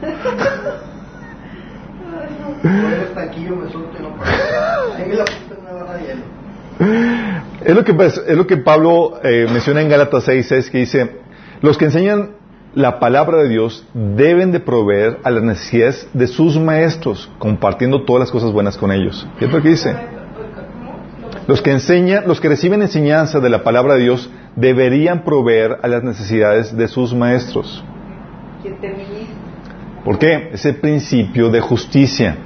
<laughs> Me suelto y no puedo. <laughs> Ahí me la puse en una barra de hielo. Es lo que, pues, es lo que Pablo eh, menciona en Gálatas 6, es que dice, los que enseñan la palabra de Dios deben de proveer a las necesidades de sus maestros, compartiendo todas las cosas buenas con ellos. Fíjate lo que dice. Los que enseñan, los que reciben enseñanza de la palabra de Dios deberían proveer a las necesidades de sus maestros. ¿Por qué? Es el principio de justicia.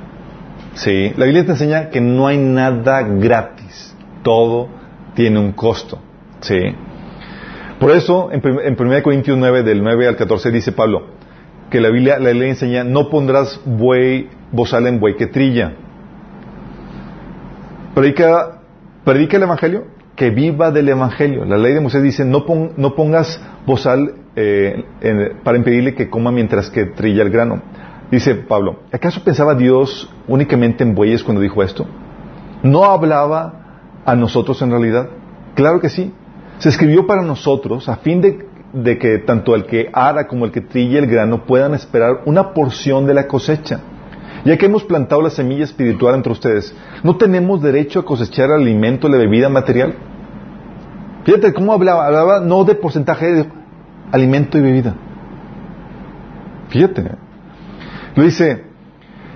¿Sí? La Biblia te enseña que no hay nada gratis. Todo tiene un costo. ¿Sí? Por eso, en, prim- en 1 Corintios 9, del 9 al 14, dice Pablo, que la Biblia, la ley enseña, no pondrás buey, bozal en buey que trilla. Predica, predica el Evangelio, que viva del Evangelio. La ley de Moisés dice, no, pon- no pongas bozal eh, en- para impedirle que coma mientras que trilla el grano. Dice Pablo, ¿acaso pensaba Dios únicamente en bueyes cuando dijo esto? ¿No hablaba a nosotros en realidad? Claro que sí. Se escribió para nosotros a fin de, que tanto el que ara como el que trilla el grano puedan esperar una porción de la cosecha. Ya que hemos plantado la semilla espiritual entre ustedes, ¿no tenemos derecho a cosechar el alimento, la bebida material? Fíjate cómo hablaba, hablaba no de porcentaje de alimento y bebida. Fíjate. Lo dice,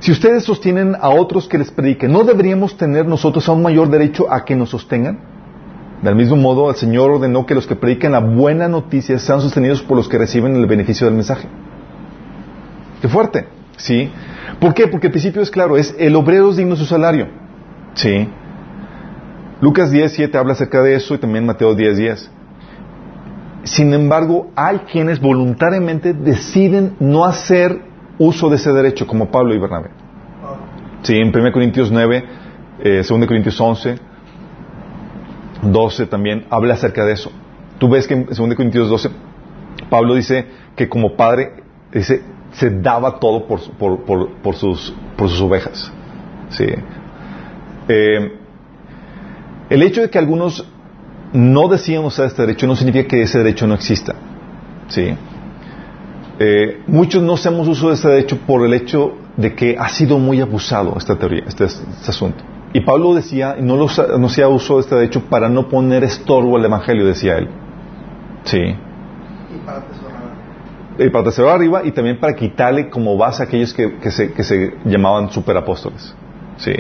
si ustedes sostienen a otros que les prediquen, ¿no deberíamos tener nosotros aún mayor derecho a que nos sostengan? Del mismo modo, el Señor ordenó que los que prediquen la buena noticia sean sostenidos por los que reciben el beneficio del mensaje. Qué fuerte, ¿sí? ¿Por qué? Porque el principio es claro, es el obrero es digno de su salario, ¿sí? Lucas 10, 7 habla acerca de eso y también Mateo 10, 10. Sin embargo, hay quienes voluntariamente deciden no hacer uso de ese derecho, como Pablo y Bernabé. Sí, en 1 Corintios 9, eh, 2 Corintios 11, 12 también habla acerca de eso. Tú ves que en 2 Corintios 12, Pablo dice que como padre dice, se daba todo por, por, por, por sus, sus ovejas. Sí. Eh, el hecho de que algunos no decían usar este derecho no significa que ese derecho no exista. ¿sí? Eh, muchos no hacemos uso de este derecho por el hecho de que ha sido muy abusado esta teoría, este, este asunto. Y Pablo decía, no, lo, no hacía uso de este derecho para no poner estorbo al Evangelio, decía él. Sí. Y para atesorar. Y para atesorar arriba y también para quitarle como base a aquellos que, que, se, que se llamaban superapóstoles. Sí.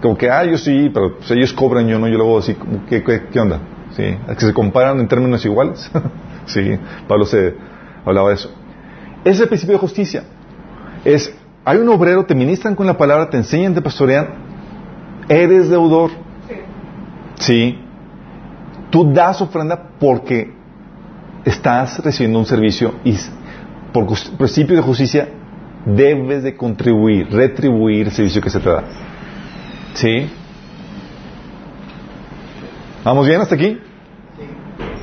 Como que, ah, yo sí, pero pues, ellos cobran, yo no, yo luego así, ¿qué, qué, qué onda? Sí. ¿Es que se comparan en términos iguales? <laughs> sí. Pablo se hablaba de eso. Ese es el principio de justicia. Es, hay un obrero, te ministran con la palabra, te enseñan, te pastorean, eres deudor. Sí. Tú das ofrenda porque estás recibiendo un servicio y por principio de justicia debes de contribuir, retribuir el servicio que se te da. ¿Sí? ¿Vamos bien hasta aquí?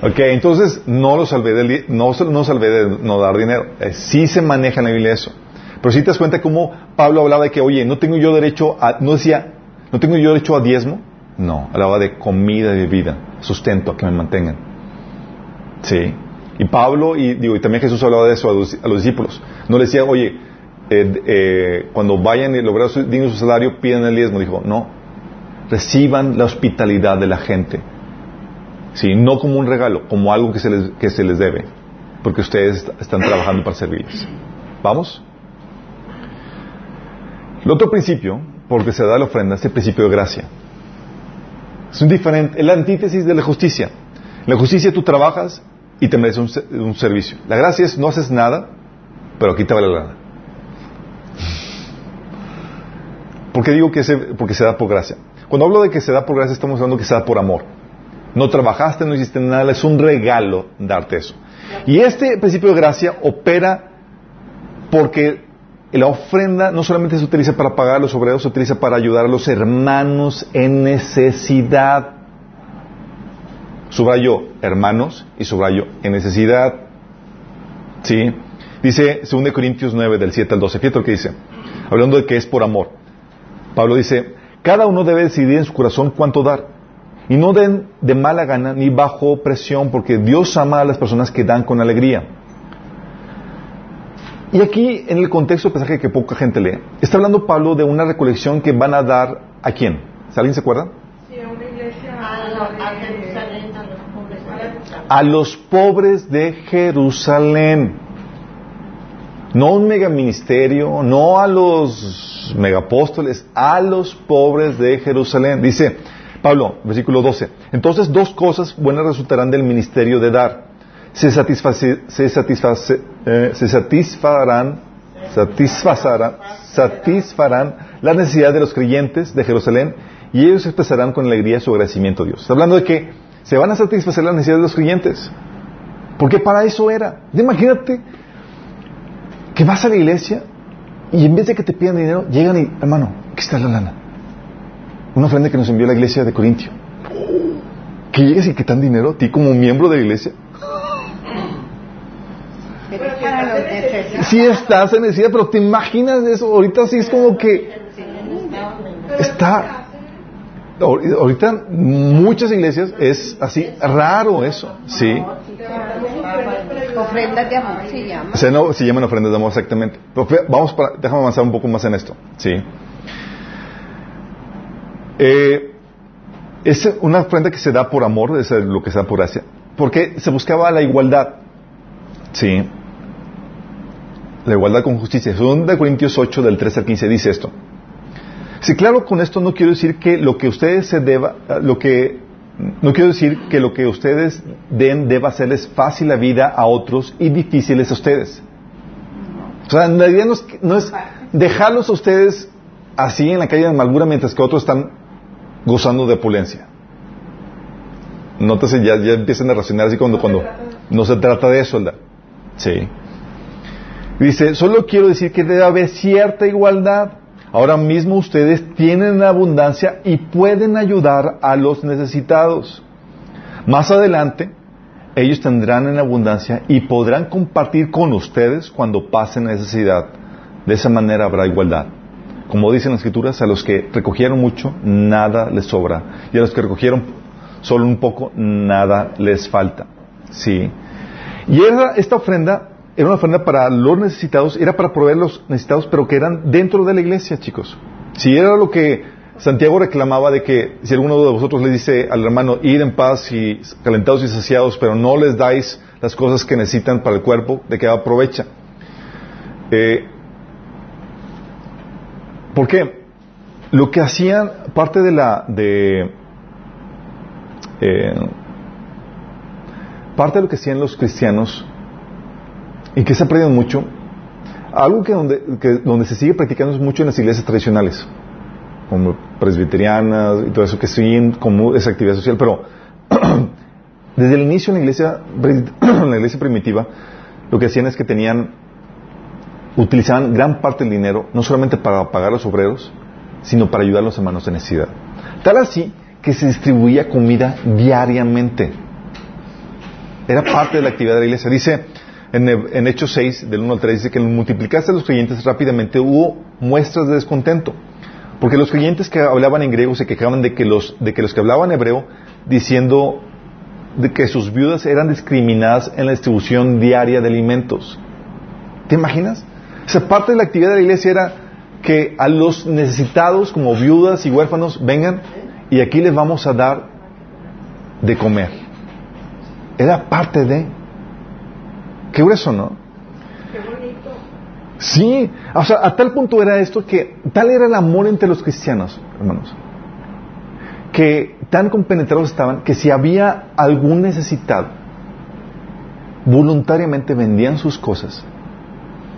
Ok, entonces no lo salvé de, no, dar dinero. Eh, sí se maneja en la Biblia eso. Pero si te das cuenta cómo Pablo hablaba de que, oye, no tengo yo derecho a, no decía, no tengo yo derecho a diezmo. No, hablaba de comida y bebida, sustento, que me mantengan. Sí. Y Pablo, y también Jesús hablaba de eso a los, discípulos. No le decía, oye, eh, eh, cuando vayan y lograr su, digno su salario, pidan el diezmo. Dijo, no, reciban la hospitalidad de la gente. Sí, no como un regalo, como algo que se les, que se les debe, porque ustedes están trabajando para servirles. ¿Vamos? El otro principio, porque se da la ofrenda, es el principio de gracia. Es un diferente, es la antítesis de la justicia. La justicia tú trabajas y te mereces un, un servicio. La gracia es no haces nada, pero aquí te vale la gana. ¿Por qué digo que se, porque se da por gracia? Cuando hablo de que se da por gracia, estamos hablando que se da por amor. No trabajaste, no hiciste nada, es un regalo darte eso. Y este principio de gracia opera porque la ofrenda no solamente se utiliza para pagar a los obreros, se utiliza para ayudar a los hermanos en necesidad. Subrayo hermanos y subrayo en necesidad. ¿Sí? Dice 2 Corintios 9, del 7 al 12. Fíjate lo que dice. Hablando de que es por amor. Pablo dice, cada uno debe decidir en su corazón cuánto dar. Y no den de mala gana ni bajo presión, porque Dios ama a las personas que dan con alegría. Y aquí, en el contexto del pasaje que poca gente lee, está hablando Pablo de una recolección que van a dar a quién. ¿Alguien se acuerda? Sí, a una iglesia. A, lo- a Jerusalén, a los pobres de Jerusalén. A los pobres de Jerusalén. No un megaministerio, no a los megapóstoles, a los pobres de Jerusalén. Dice Pablo, versículo 12. Entonces dos cosas buenas resultarán del ministerio de dar. Se, satisface- se, satisface- eh, se satisfarán, satisfacerán, satisfarán la necesidad de los creyentes de Jerusalén y ellos expresarán con alegría su agradecimiento a Dios. Está hablando de que se van a satisfacer las necesidades de los creyentes. Porque para eso era. Imagínate que vas a la iglesia y en vez de que te pidan dinero, llegan y, hermano, aquí está la lana. Una ofrenda que nos envió la iglesia de Corintio. Que llegues y que te dan dinero a ti como miembro de la iglesia. Necesitados. Sí estás en necesidad, pero te imaginas eso. Ahorita sí es como que está... Ahor- Ahorita muchas iglesias es así raro eso, ¿sí? Ofrendas de amor se llama. Se, llaman ofrendas de amor exactamente. Pero Vamos para, déjame avanzar un poco más en esto. Sí. Eh, es una ofrenda que se da por amor, es lo que se da por gracia, porque se buscaba la igualdad. Sí. La igualdad con justicia. Según de Corintios 8, del 13 al 15, dice esto. Sí, claro, con esto no quiero decir que lo que ustedes se deba, lo que, no quiero decir que lo que ustedes den deba hacerles fácil la vida a otros y difíciles a ustedes. O sea, la idea no es, no es dejarlos a ustedes así en la calle de amargura mientras que otros están gozando de opulencia. Nótese, ya, ya empiezan a racionar así cuando, cuando no se trata de eso, ¿verdad? Sí. Dice, solo quiero decir que debe haber cierta igualdad. Ahora mismo ustedes tienen abundancia y pueden ayudar a los necesitados. Más adelante, ellos tendrán en abundancia y podrán compartir con ustedes cuando pasen necesidad. De esa manera habrá igualdad. Como dicen las escrituras, a los que recogieron mucho, nada les sobra. Y a los que recogieron solo un poco, nada les falta. Sí. Y esta ofrenda era una ofrenda para los necesitados, era para proveer los necesitados, pero que eran dentro de la iglesia, chicos. Si era lo que Santiago reclamaba de que si alguno de vosotros le dice al hermano, ir en paz y calentados y saciados, pero no les dais las cosas que necesitan para el cuerpo, de que aprovecha. Eh, ¿Por qué? Lo que hacían, parte de la, de, eh, parte de lo que hacían los cristianos y que se ha perdido mucho, algo que donde, donde se sigue practicando es mucho en las iglesias tradicionales, como presbiterianas y todo eso, que siguen como esa actividad social, pero <clears throat> desde el inicio en la iglesia, <clears throat> en la iglesia primitiva, lo que hacían es que tenían, utilizaban gran parte del dinero, no solamente para pagar a los obreros, sino para ayudar a los hermanos de necesidad. Tal así que se distribuía comida diariamente. Era parte de la actividad de la iglesia. Dice en, en Hechos 6, del 1 al 3, dice que multiplicarse a los creyentes rápidamente hubo muestras de descontento. Porque los creyentes que hablaban en griego se quejaban de que los, de que, los que hablaban hebreo, diciendo de que sus viudas eran discriminadas en la distribución diaria de alimentos. ¿Te imaginas? O sea, parte de la actividad de la iglesia era que a los necesitados, como viudas y huérfanos, vengan y aquí les vamos a dar de comer. Era parte de... Qué grueso, ¿no? Qué bonito. Sí, o sea, a tal punto era esto que tal era el amor entre los cristianos, hermanos, que tan compenetrados estaban que si había algún necesitado, voluntariamente vendían sus cosas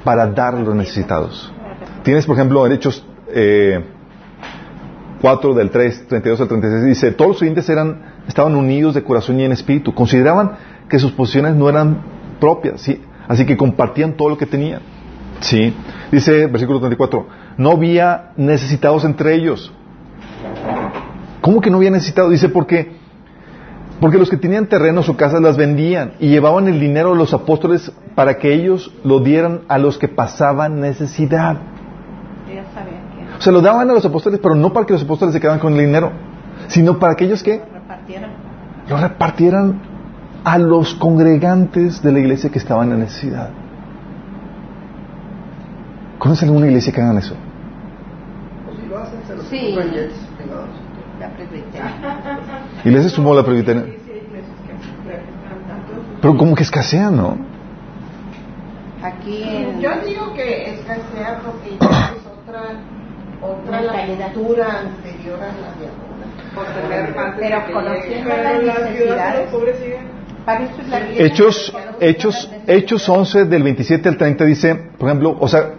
para dar a los necesitados. Tienes, por ejemplo, en Hechos eh, 4 del 3, 32 al 36, dice, todos los oyentes eran, estaban unidos de corazón y en espíritu, consideraban que sus posiciones no eran propias, ¿sí? así que compartían todo lo que tenían. ¿sí? Dice, versículo 34, no había necesitados entre ellos. ¿Cómo que no había necesitados? Dice, porque, porque los que tenían terrenos o casas las vendían y llevaban el dinero a los apóstoles para que ellos lo dieran a los que pasaban necesidad. O sea, lo daban a los apóstoles, pero no para que los apóstoles se quedaran con el dinero, sino para que ellos que repartieron. lo repartieran a los congregantes de la iglesia que estaban en necesidad. ¿Conoces alguna iglesia que hagan eso? Pues si lo hacen, se los Sí. Jets privados. La presbiteriana. Pero como que escasean, ¿no? Aquí en... Yo digo que escasea porque ya es otra, otra cultura anterior a la de ahora. Por tener antes Pero conociendo las necesidades. iglesia Hechos, Hechos. Hechos 11 del 27 al 30 dice, por ejemplo, o sea,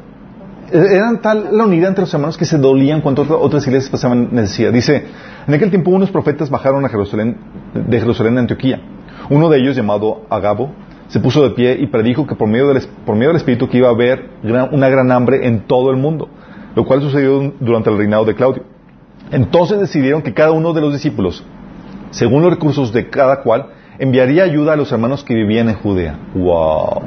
eran tal la unidad entre los hermanos que se dolían cuando otra- otras iglesias pasaban necesidad. Dice, en aquel tiempo unos profetas bajaron a Jerusalén, de Jerusalén a Antioquía. Uno de ellos, llamado Agabo, se puso de pie y predijo que por medio del, por medio del Espíritu que iba a haber una gran hambre en todo el mundo, lo cual sucedió durante el reinado de Claudio. Entonces decidieron que cada uno de los discípulos, según los recursos de cada cual, enviaría ayuda a los hermanos que vivían en Judea. ¡Wow!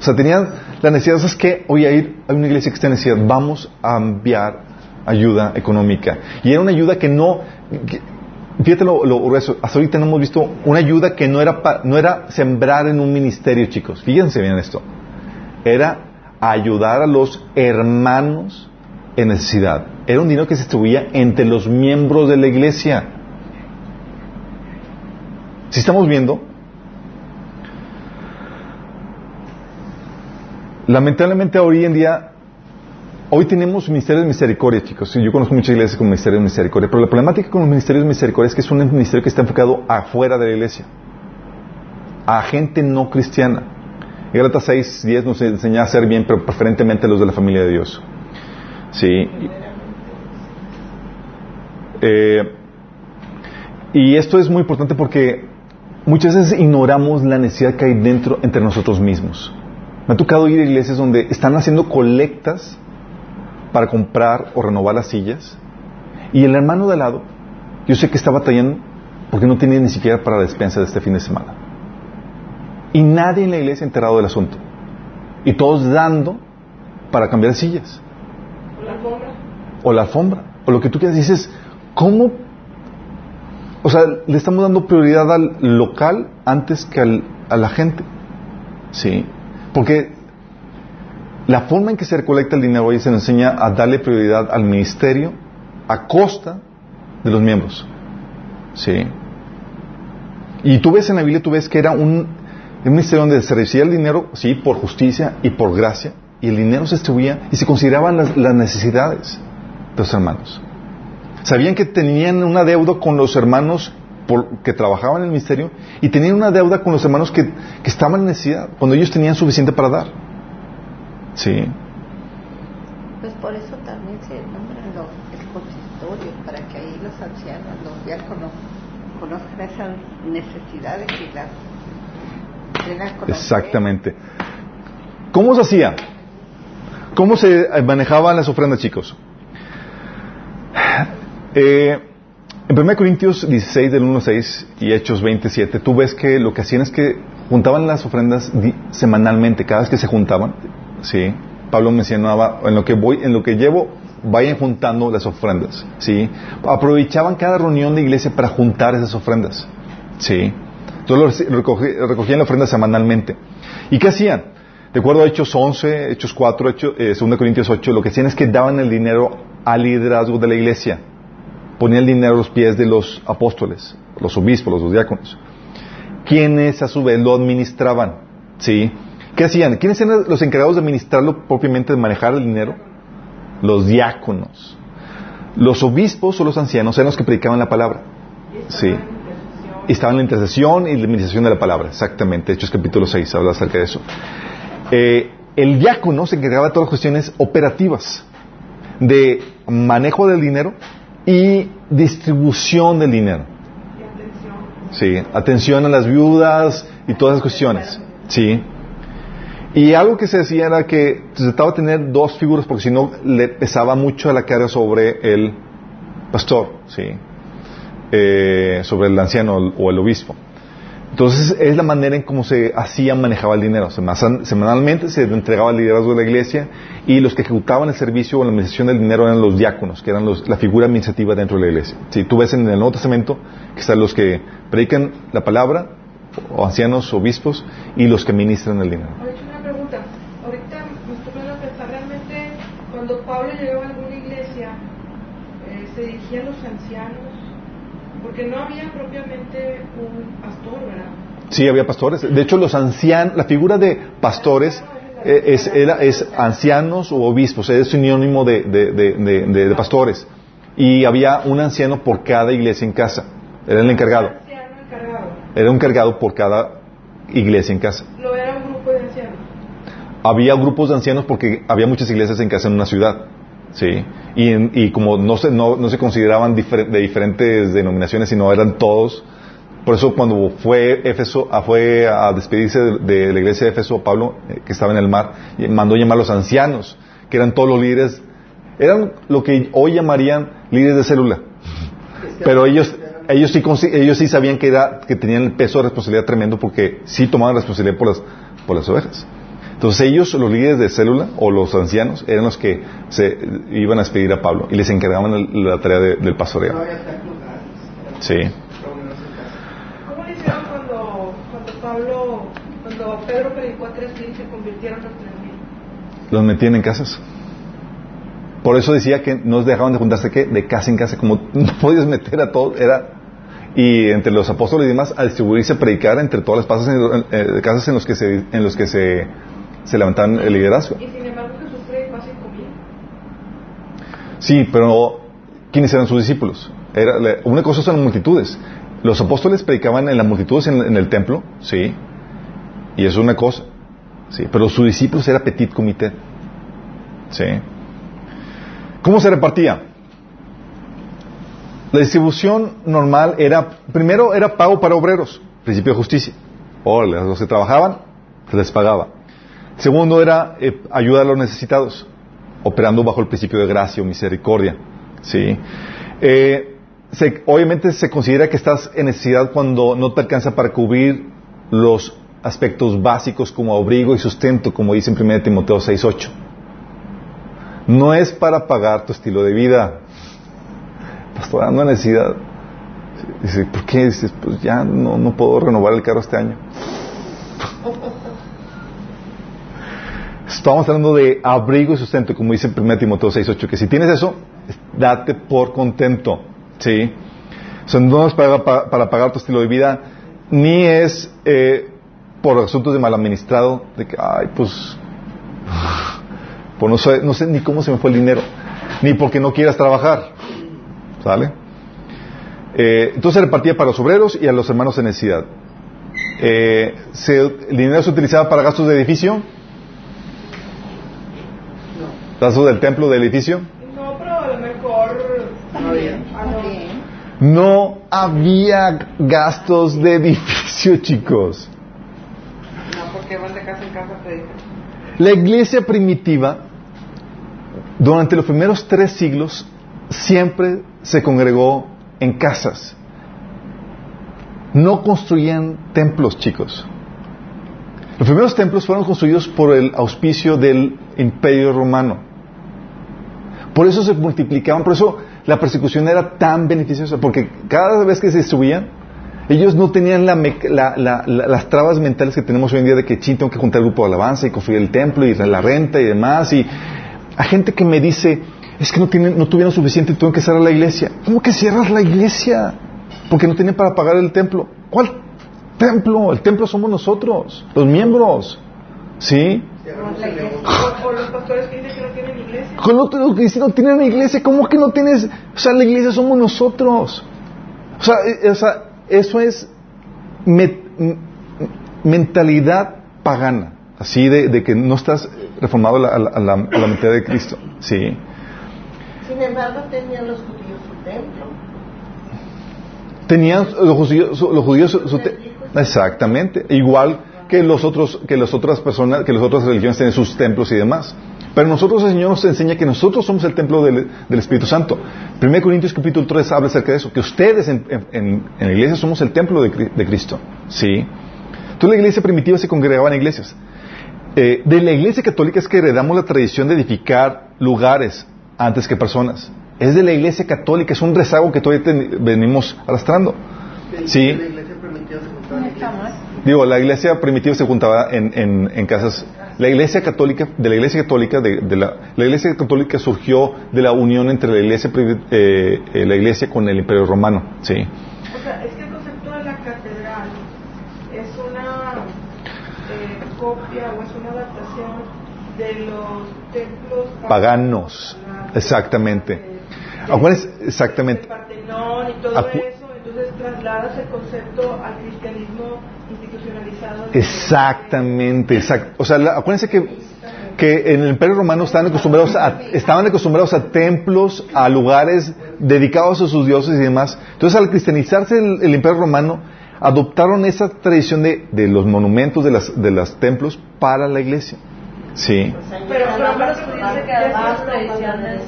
O sea, tenían la necesidad, ¿sabes qué? Oye, hay, una iglesia que está en necesidad, vamos a enviar ayuda económica. Y era una ayuda que no, que fíjate lo, lo grueso, hasta ahorita no hemos visto una ayuda que no era, pa- no era sembrar en un ministerio, chicos. Fíjense bien esto. Era ayudar a los hermanos en necesidad. Era un dinero que se distribuía entre los miembros de la iglesia. Si estamos viendo, lamentablemente hoy en día, hoy tenemos ministerios de misericordia, chicos. Yo conozco muchas iglesias con ministerios de misericordia, pero la problemática con los ministerios de misericordia es que es un ministerio que está enfocado afuera de la iglesia, a gente no cristiana. Gálatas 6, 10 nos enseña a hacer bien, pero preferentemente los de la familia de Dios. Sí. Eh, y esto es muy importante porque muchas veces ignoramos la necesidad que hay dentro entre nosotros mismos. Me ha tocado ir a iglesias donde están haciendo colectas para comprar o renovar las sillas y el hermano de al lado, yo sé que está batallando porque no tenía ni siquiera para la despensa de este fin de semana. Y nadie en la iglesia ha enterado del asunto. Y todos dando para cambiar sillas La alfombra. o la alfombra, o lo que tú quieras, dices, ¿cómo? O sea, le estamos dando prioridad al local antes que al- a la gente. Sí, porque la forma en que se recolecta el dinero hoy se nos enseña a darle prioridad al ministerio a costa de los miembros. Sí. Y tú ves en la Biblia, tú ves que era un, un ministerio donde se recibía el dinero, sí, por justicia y por gracia, y el dinero se distribuía y se consideraban las, las necesidades de los hermanos. Sabían que tenían una deuda con los hermanos por- que trabajaban en el ministerio y tenían una deuda con los hermanos que, que estaban en necesidad, cuando ellos tenían suficiente para dar. Sí. Pues por eso también se nombran los el consistorio, para que ahí los ancianos, los diáconos, conozcan esas necesidades y las conocer. Exactamente. ¿Cómo se hacía? ¿Cómo se eh, manejaban las ofrendas, chicos? Eh, en 1 Corintios 16, del 1 al 6 y Hechos 27, tú ves que lo que hacían es que juntaban las ofrendas semanalmente, cada vez que se juntaban, ¿sí? Pablo mencionaba, en lo que voy, en lo que llevo, vayan juntando las ofrendas, ¿sí? Aprovechaban cada reunión de iglesia para juntar esas ofrendas, ¿sí? Entonces recogían la ofrenda semanalmente. ¿Y qué hacían? De acuerdo a Hechos 11, Hechos 4, Hechos, eh, 2 Corintios 8, lo que hacían es que daban el dinero al liderazgo de la iglesia. Ponían el dinero a los pies de los apóstoles, los obispos, los diáconos, quienes a su vez lo administraban. ¿Sí? ¿Qué hacían? ¿Quiénes eran los encargados de administrarlo propiamente, de manejar el dinero? Los diáconos. Los obispos o los ancianos eran los que predicaban la palabra. Sí. Y estaban en la intercesión y la administración de la palabra, exactamente. Hechos capítulo 6 habla acerca de eso. Eh, el diácono se encargaba de todas las cuestiones operativas, de manejo del dinero y distribución del dinero. Sí, atención a las viudas y todas esas cuestiones. Sí. Y algo que se decía era que se trataba tener dos figuras porque si no le pesaba mucho la carga sobre el pastor, sí, Eh, sobre el anciano o el obispo. Entonces es la manera en cómo se hacía, manejaba el dinero. Sema- Semanalmente se entregaba el liderazgo de la iglesia y los que ejecutaban el servicio o la administración del dinero eran los diáconos, que eran la figura administrativa dentro de la iglesia. Si tú ves en el Nuevo Testamento que están los que predican la palabra, o ancianos, obispos, y los que ministran el dinero. Ahora, una pregunta. Ahorita me realmente cuando Pablo llegaba a alguna iglesia, eh, se dirigía a los ancianos, porque no había propiamente un pastor, ¿verdad? Sí, había pastores. De hecho, los ancianos, la figura de pastores eh, es, era- es ancianos o obispos, es sinónimo de, de- de- de- pastores. Y había un anciano por cada iglesia en casa. Era el encargado. Era un encargado por cada iglesia en casa. Lo era un grupo de ancianos. Había grupos de ancianos porque había muchas iglesias en casa en una ciudad. Sí. Y, en- y como no se, no, se consideraban de diferentes denominaciones, sino eran todos. Por eso cuando fue Éfeso, a, fue a despedirse de, la iglesia de Éfeso, Pablo, eh, que estaba en el mar, mandó llamar a los ancianos, que eran todos los líderes. Eran lo que hoy llamarían líderes de célula. Pero ellos, ellos sí, ellos sí sabían que, era, que tenían el peso de responsabilidad tremendo porque sí tomaban responsabilidad por las, por las ovejas. Entonces ellos, los líderes de célula o los ancianos, eran los que se iban a despedir a Pablo y les encargaban el- la tarea de- del pastoreo. Sí. ¿Cómo le hicieron cuando, cuando Pablo, cuando Pedro predicó a tres mil y se convirtieron los tres mil? Los metían en casas. Por eso decía que no dejaban de juntarse ¿qué? de casa en casa, como <laughs> no podías meter a todos, era y entre los apóstoles y demás a distribuirse a predicar entre todas las casas en, eh, casas en los que se en los que se, se levantaban el liderazgo. Y sin embargo Jesús así comía. Sí, pero ¿quiénes eran sus discípulos? Era, una cosa son multitudes. Los apóstoles predicaban en las multitudes en, en el templo, sí, y eso es una cosa, sí, pero sus discípulos era petit comité, sí. ¿Cómo se repartía? La distribución normal era, primero era pago para obreros, principio de justicia. O los que trabajaban, se les pagaba. Segundo era eh, ayuda a los necesitados, operando bajo el principio de gracia o misericordia. ¿sí? Eh, se- obviamente se considera que estás en necesidad cuando no te alcanza para cubrir los aspectos básicos como abrigo y sustento, como dice en 1 Timoteo 6.8. No es para pagar tu estilo de vida. Pastor, ando en necesidad. Dice, ¿por qué? Dices, pues ya no, no puedo renovar el carro este año. Estamos hablando de abrigo y sustento, como dice 1 Timoteo 6.8, que si tienes eso, date por contento. ¿Sí? O sea, no es para, para- pagar tu estilo de vida, ni es eh, por asuntos de mal administrado, de que, ay, pues, pues no sé, no sé ni cómo se me fue el dinero, ni porque no quieras trabajar. ¿Sale? Eh, entonces se repartía para los obreros y a los hermanos en necesidad. Eh, el dinero se utilizaba para gastos de edificio, gastos del templo, del edificio. No, pero a lo mejor. Ah, no. Había gastos de edificio, <laughs> chicos. No, porque van de casa en casa. La iglesia primitiva, durante los primeros tres siglos, siempre se congregó en casas. No construían templos, chicos. Los primeros templos fueron construidos por el auspicio del imperio romano. Por eso se multiplicaban, por eso la persecución era tan beneficiosa, porque cada vez que se subían, ellos no tenían la la- la- la- las trabas mentales que tenemos hoy en día de que sí, tengo que juntar el grupo de alabanza y construir el templo y la renta y demás. Y hay gente que me dice, es que no, tienen, no tuvieron suficiente y tengo que cerrar la iglesia. ¿Cómo que cierras la iglesia? Porque no tienen para pagar el templo. ¿Cuál templo? El templo somos nosotros, los miembros. ¿Sí? O los pastores que dicen que no tienen iglesia. Con lo lo que dicen, no tienen iglesia, ¿cómo que no tienes? O sea, la iglesia somos nosotros. O sea, eh, o sea eso es me- mentalidad pagana, así de, de que no estás reformado a la, a la, a la- a la mentalidad de Cristo. Sí. Sin embargo, tenían los judíos su templo. Tenían los judíos, su- los judíos su- su te- exactamente, igual que los otros, que las otras personas, que las otras religiones tienen sus templos y demás. Pero nosotros el Señor nos enseña que nosotros somos el templo del, del Espíritu Santo. 1 Corintios capítulo 3 habla acerca de eso, que ustedes en, en- en la iglesia somos el templo de, de Cristo. ¿Sí? Entonces la iglesia primitiva se congregaba en iglesias. Eh, de la iglesia católica es que heredamos la tradición de edificar lugares antes que personas. Es de la iglesia católica, es un rezago que todavía ten- venimos arrastrando. Sí. La iglesia primitiva se juntaba en ¿Dónde iglesias. estamos? Digo, la iglesia primitiva se juntaba en, en- en casas. La iglesia católica, de la iglesia católica, de, de la, la iglesia católica surgió de la unión entre la iglesia, eh, eh, la iglesia con el imperio romano. Sí. O sea, es que el concepto de la catedral es una eh, copia o es una adaptación de los templos Paganos. Exactamente. Eh, Acuérdense, El exactamente. Partenón y todo Acu- eso, entonces trasladas el concepto al cristianismo institucionalizado. Exactamente, exact- O sea, la- acuérdense que, que en el Imperio Romano estaban acostumbrados a, estaban acostumbrados a templos, a lugares dedicados a sus dioses y demás. Entonces, al cristianizarse el, el Imperio Romano, adoptaron esa tradición de, de los monumentos de las de los templos para la iglesia. Sí. Pero, pero Como los aparte judíos se de quedaron con eso, sus tradiciones,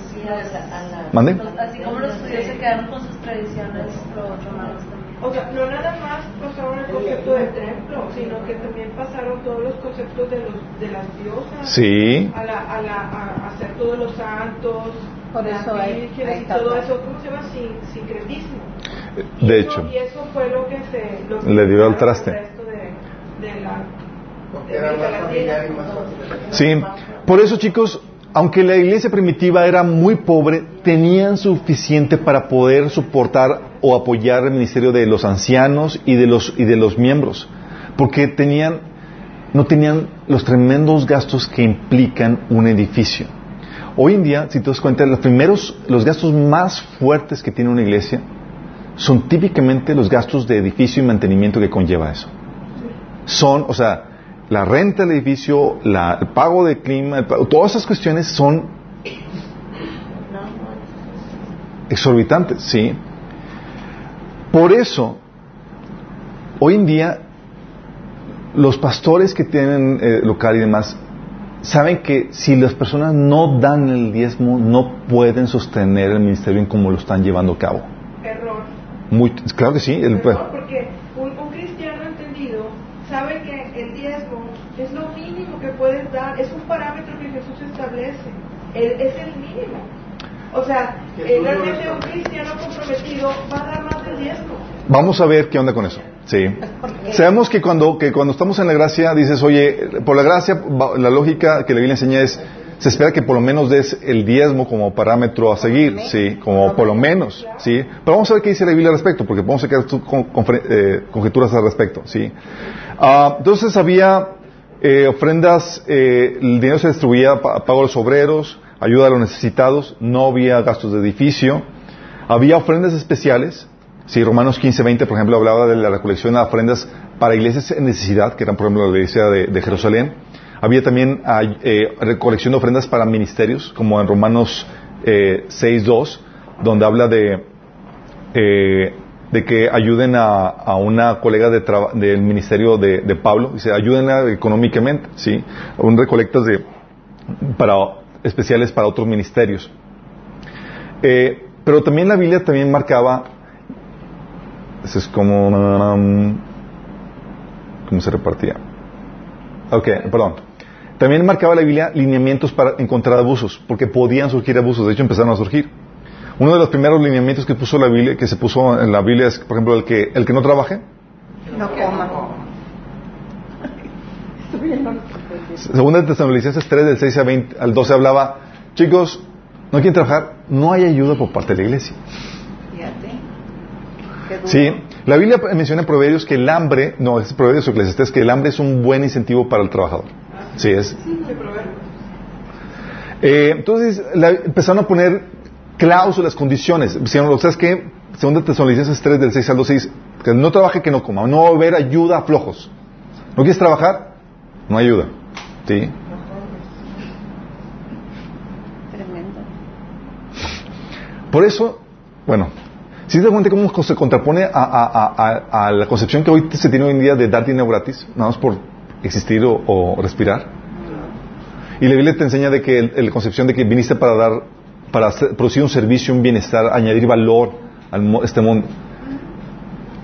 ¿Mande? así como los judíos se quedaron con sus tradiciones, los romanos también. O sea, no nada más pasaron el concepto del templo, sino que también pasaron todos los conceptos de, los, de las diosas. Sí. A, la, a, la, a hacer todos los santos, Por eso hay- y todo eso. ¿Cómo se llama? Sin, sincretismo. Y De eso- hecho. Y eso fue lo que se... Lo que Le dio al traste. resto de, de la... Sí, por eso chicos, aunque la iglesia primitiva era muy pobre, tenían suficiente para poder soportar o apoyar el ministerio de los ancianos y de los, y de los miembros, porque tenían, no tenían los tremendos gastos que implican un edificio. Hoy en día, si te das cuenta, los primeros, los gastos más fuertes que tiene una iglesia son típicamente los gastos de edificio y mantenimiento que conlleva eso. Son, o sea, la renta del edificio, la- el pago de clima, el todas esas cuestiones son exorbitantes, ¿sí? Por eso, hoy en día, los pastores que tienen eh, local y demás, saben que si las personas no dan el diezmo, no pueden sostener el ministerio en como lo están llevando a cabo. Error. Muy, claro que sí. el- pues, Error, porque un, un cristiano entendido sabe que el diezmo es lo mínimo es un parámetro que Jesús establece, El- es el mínimo. O sea, eh, realmente un cristiano comprometido va a dar más del diezmo. Vamos a ver qué onda con eso. Sí. Sabemos que cuando, que cuando estamos en la gracia, dices, oye, por la gracia, la lógica que la Biblia enseña es, se espera que por lo menos des el diezmo como parámetro a seguir, sí, como por lo menos, sí. Pero vamos a ver qué dice la Biblia al respecto, porque podemos sacar con- eh, conjeturas al respecto, sí. Ah, entonces había eh, ofrendas, eh, el dinero se distribuía para pago a los obreros, ayuda a los necesitados, no había gastos de edificio, había ofrendas especiales, Sí, Romanos 15, 20, por ejemplo, hablaba de la recolección de ofrendas para iglesias en necesidad, que eran, por ejemplo, la iglesia de, Jerusalén. Había también eh, recolección de ofrendas para ministerios, como en Romanos eh, 6, 2, donde habla de, eh, de que ayuden a, una colega de del ministerio de, de Pablo. Dice, ayúdenla económicamente, ¿sí? Un recolectas de, para, especiales para otros ministerios. Eh, pero también la Biblia también marcaba eso es como... um, ¿Cómo se repartía? Ok, perdón. También marcaba la Biblia lineamientos para encontrar abusos, porque podían surgir abusos, de hecho empezaron a surgir. Uno de los primeros lineamientos que puso la Biblia, que se puso en la Biblia es, por ejemplo, el que, el que no trabaje. No coma. Segunda de Tesalonicenses 3, del 6 a 20 al 12 hablaba, chicos, no quieren trabajar, no hay ayuda por parte de la iglesia. Fíjate. Sí, la Biblia menciona en Proverbios que el hambre, no, es Proverbios o Eclesiastés, que el hambre es un buen incentivo para el trabajador. Sí, es. Eh, entonces la- empezaron a poner cláusulas, condiciones. Dijeron, ¿sabes qué? Segunda Tesalonicenses 3 del 6 al 12 dice, que no trabaje, que no coma. No va a haber ayuda a flojos. ¿No quieres trabajar? No ayuda. ¿Sí? Tremendo. Por eso, bueno, si te cuenta cómo se contrapone a, a- a- a- a la concepción que hoy se tiene hoy en día de dar dinero gratis, nada más por existir o, o respirar. Y la Biblia te enseña de que la concepción de que viniste para dar, para hacer- producir un servicio, un bienestar, añadir valor a este mundo.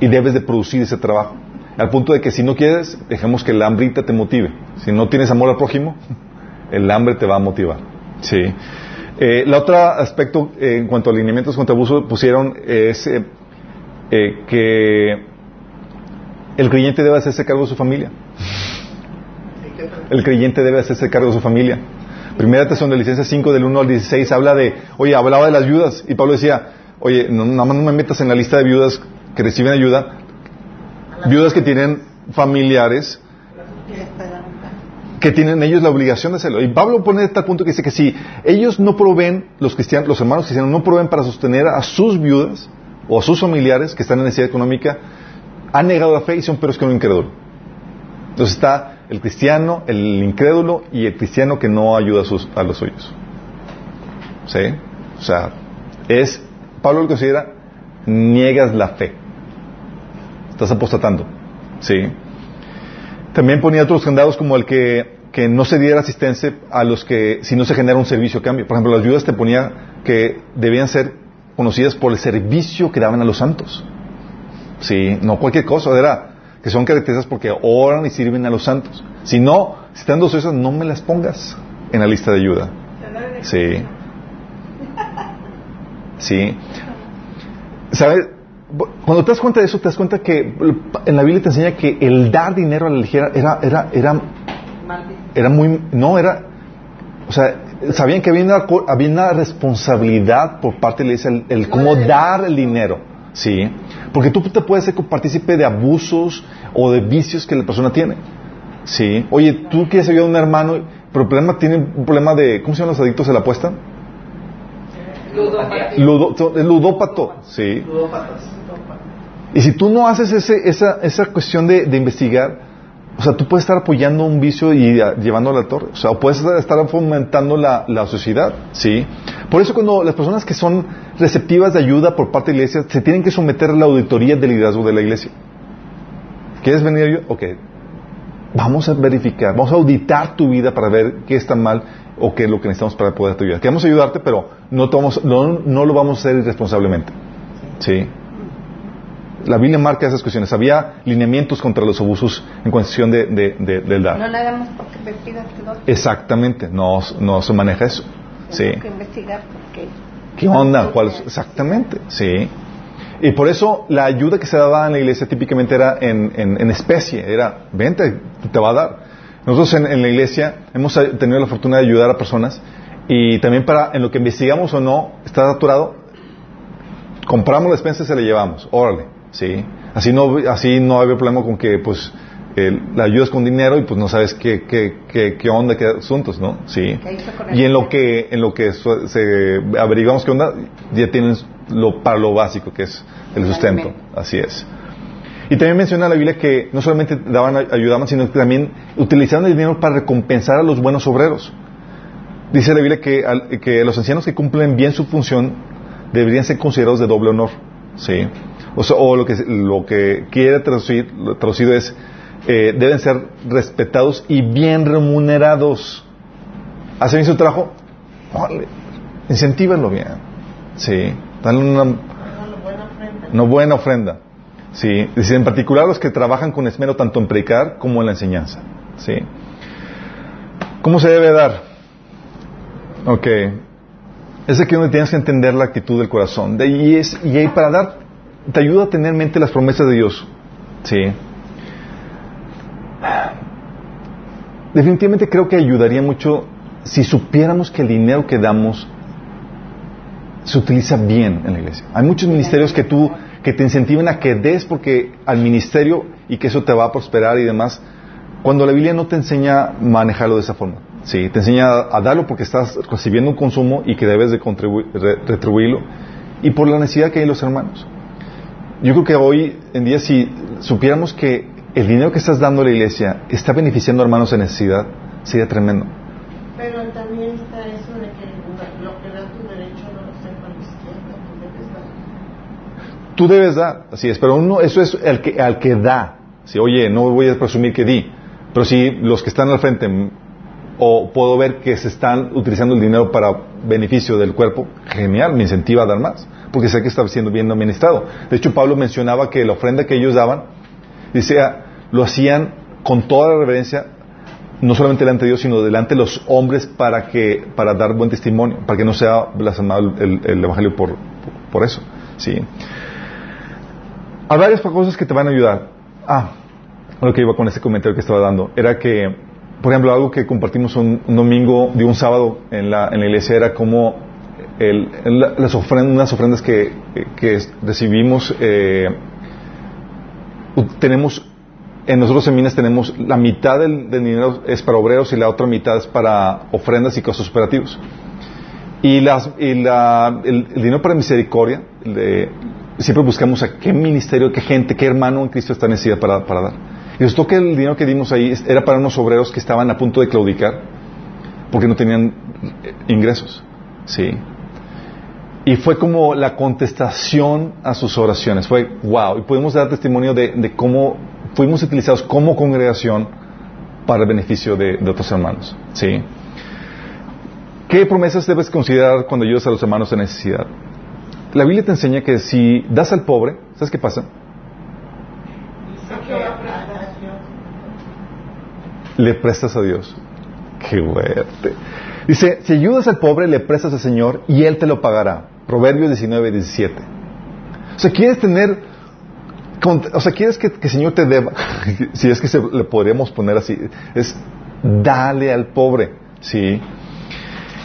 Y debes de producir ese trabajo. Al punto de que si no quieres, dejemos que la hambrita te motive. Si no tienes amor al prójimo, <laughs> el hambre te va a motivar. Sí. Eh, el otro aspecto eh, en cuanto a alineamientos contra abuso pusieron es eh, eh, que el creyente debe hacerse cargo de su familia. El creyente debe hacerse cargo de su familia. Primera Tesalonicenses 5 del 1 al 16 habla de, oye, hablaba de las viudas y Pablo decía, oye, no, nada más no me metas en la lista de viudas que reciben ayuda, viudas que tienen familiares que tienen ellos la obligación de hacerlo. Y Pablo pone tal punto que dice que si ellos no proveen, los cristianos, los hermanos cristianos no proveen para sostener a sus viudas o a sus familiares que están en necesidad económica, han negado la fe y son peores que un incrédulo. Entonces está el cristiano, el incrédulo y el cristiano que no ayuda a, sus, a los suyos. ¿Sí? O sea, es, Pablo lo considera, niegas la fe. Estás apostatando. ¿Sí? También ponía otros candados como el que, que no se diera asistencia a los que, si no se genera un servicio a cambio. Por ejemplo, las viudas te ponía que debían ser conocidas por el servicio que daban a los santos. Sí, no cualquier cosa, era que son características porque oran y sirven a los santos. Si no, si están dos esas, no me las pongas en la lista de ayuda. Sí. Sí. ¿Sabes? cuando te das cuenta de eso, te das cuenta que en la Biblia te enseña que el dar dinero a la ligera era, era, era, era muy, no, era, o sea, sabían que había una, había una responsabilidad por parte de la iglesia, el, el cómo dar el dinero, ¿sí? Porque tú te puedes ser partícipe de abusos o de vicios que la persona tiene, ¿sí? Oye, tú quieres ayudar a un hermano, pero el problema tiene un problema de, ¿cómo se llaman los adictos a la apuesta? El ludópato, ¿sí? Ludópatas. Y si tú no haces ese, esa, esa cuestión de, de investigar, o sea, tú puedes estar apoyando un vicio y ah, llevándolo a la torre. O sea, puedes estar fomentando la, la sociedad, ¿sí? Por eso cuando las personas que son receptivas de ayuda por parte de la iglesia, se tienen que someter a la auditoría del liderazgo de la iglesia. ¿Quieres venir a ayudar? Ok. Vamos a verificar, vamos a auditar tu vida para ver qué está mal o qué es lo que necesitamos para poder ayudar. Queremos ayudarte, pero no, te vamos- no, no lo vamos a hacer irresponsablemente. ¿Sí? La Biblia marca esas cuestiones. Había lineamientos contra los abusos en cuestión de, de- de- del dar. No le hagamos porque me no. Exactamente, no, no se maneja eso. Sí. Que investigar porque. ¿Qué onda? ¿Cuál? Exactamente, sí. Y por eso la ayuda que se daba en la iglesia típicamente era en, en- en especie, era, vente, te va a dar. Nosotros en, en la iglesia hemos tenido la fortuna de ayudar a personas y también para, en lo que investigamos o no, está saturado, compramos la despensa y se la llevamos, órale, sí. Así no, así no había problema con que, pues, eh, la ayudas con dinero y pues no sabes qué, qué, qué, qué onda, qué asuntos, ¿no? Sí. ¿Qué hizo con el Y en lo que, en lo que se averiguamos qué onda, ya tienen lo, para lo básico que es el sustento. Así es. Y también menciona la Biblia que no solamente daban, ayudaban, sino que también utilizaban el dinero para recompensar a los buenos obreros. Dice la Biblia que, al- que los ancianos que cumplen bien su función deberían ser considerados de doble honor. ¿sí? O, sea, o lo, que, lo que quiere traducir, lo traducido es, eh, deben ser respetados y bien remunerados. ¿Hacen bien su trabajo? Órale, incentívenlo bien. ¿sí? Dale una, Una buena ofrenda. una buena ofrenda. Sí, dice en particular los que trabajan con esmero tanto en predicar como en la enseñanza. Sí. ¿Cómo se debe dar? Ok. Es aquí donde tienes que entender la actitud del corazón. De ahí es, y ahí para dar, te ayuda a tener en mente las promesas de Dios. Sí. Definitivamente creo que ayudaría mucho si supiéramos que el dinero que damos se utiliza bien en la iglesia. Hay muchos ministerios que tú que te incentivan a que des porque al ministerio y que eso te va a prosperar y demás. Cuando la Biblia no te enseña a manejarlo de esa forma. Sí, te enseña a darlo porque estás recibiendo un consumo y que debes de retribuirlo y por la necesidad que hay en los hermanos. Yo creo que hoy en día si supiéramos que el dinero que estás dando a la iglesia está beneficiando a hermanos en necesidad, sería tremendo. Pero también está eso de que lo que da tu derecho no lo sepa la izquierda, tú debes dar. Tú debes dar, así es, pero uno, eso es el que, al que da. Si, oye, no voy a presumir que di, pero si los que están al frente, o puedo ver que se están utilizando el dinero para beneficio del cuerpo, genial, me incentiva a dar más, porque sé que está siendo bien administrado. De hecho, Pablo mencionaba que la ofrenda que ellos daban, dice, ah, lo hacían con toda la reverencia, no solamente delante de Dios, sino delante de los hombres para que, para dar buen testimonio, para que no sea blasfemado el, el evangelio por, por eso, sí. Hay varias cosas que te van a ayudar. Ah, lo que iba con ese comentario que estaba dando era que, por ejemplo, algo que compartimos un, domingo de un sábado en la, en la iglesia era como las ofrendas, unas ofrendas que, que recibimos, eh, tenemos, en nosotros en Minas tenemos la mitad del, dinero es para obreros y la otra mitad es para ofrendas y costos operativos. Y, las, y la- el, dinero para misericordia, siempre buscamos a qué ministerio, qué gente, qué hermano en Cristo está necesidad para, para dar. Y resultó que el dinero que dimos ahí era para unos obreros que estaban a punto de claudicar porque no tenían eh, ingresos. ¿sí? Y fue como la contestación a sus oraciones. Fue wow. Y pudimos dar testimonio de, cómo fuimos utilizados como congregación para el beneficio de, de otros hermanos. ¿sí? ¿Qué promesas debes considerar cuando ayudas a los hermanos en necesidad? La Biblia te enseña que si das al pobre, ¿sabes qué pasa? Le prestas a Dios. Qué fuerte. Dice, si ayudas al pobre, le prestas al Señor y Él te lo pagará. Proverbios 19, 17. O sea, quieres tener, o sea, quieres que, que el Señor te deba, <laughs> si es que le podríamos poner así, es dale al pobre, ¿sí?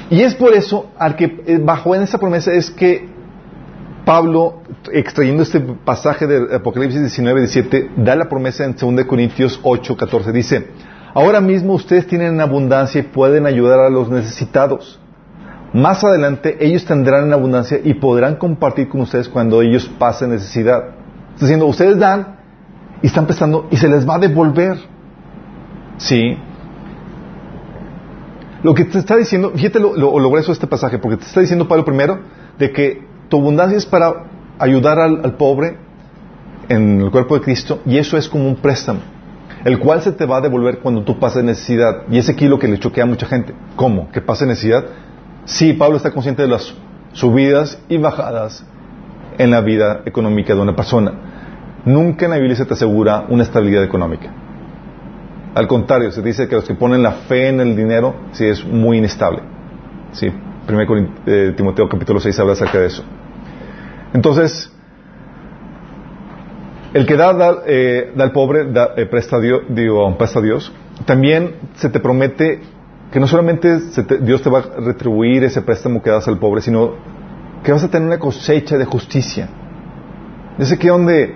Y es por eso, al que eh, bajo en esa promesa es que Pablo, extrayendo este pasaje de Apocalipsis 19, 17, da la promesa en 2 Corintios 8, 14. Dice, ahora mismo ustedes tienen en abundancia y pueden ayudar a los necesitados. Más adelante ellos tendrán en abundancia y podrán compartir con ustedes cuando ellos pasen necesidad. Está diciendo, ustedes dan y están prestando y se les va a devolver. ¿Sí? Lo que te está diciendo, fíjate lo, lo, lo de este pasaje, porque te está diciendo Pablo primero de que tu abundancia es para ayudar al, pobre en el cuerpo de Cristo y eso es como un préstamo, el cual se te va a devolver cuando tú pases necesidad. Y es aquí lo que le choquea a mucha gente. ¿Cómo? ¿Que pase necesidad? Sí, Pablo está consciente de las subidas y bajadas en la vida económica de una persona. Nunca en la Biblia se te asegura una estabilidad económica. Al contrario, se dice que los que ponen la fe en el dinero, sí es muy inestable. Sí, 1 eh, Timoteo capítulo 6 habla acerca de eso. Entonces, el que da, eh, al pobre, da, eh, presta, a Dios, presta a Dios, también se te promete que no solamente Dios te va a retribuir ese préstamo que das al pobre, sino que vas a tener una cosecha de justicia. Dice que donde,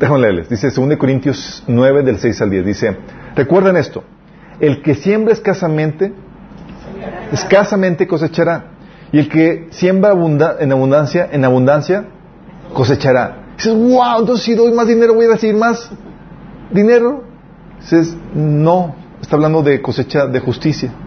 déjame leerles, dice 2 Corintios 9 del 6 al 10, dice, recuerden esto, el que siembra escasamente, escasamente cosechará, y el que siembra abunda- en abundancia, en abundancia cosechará. Dices, wow, entonces si doy más dinero voy a recibir más dinero. Dices, no, está hablando de cosecha de justicia. <laughs>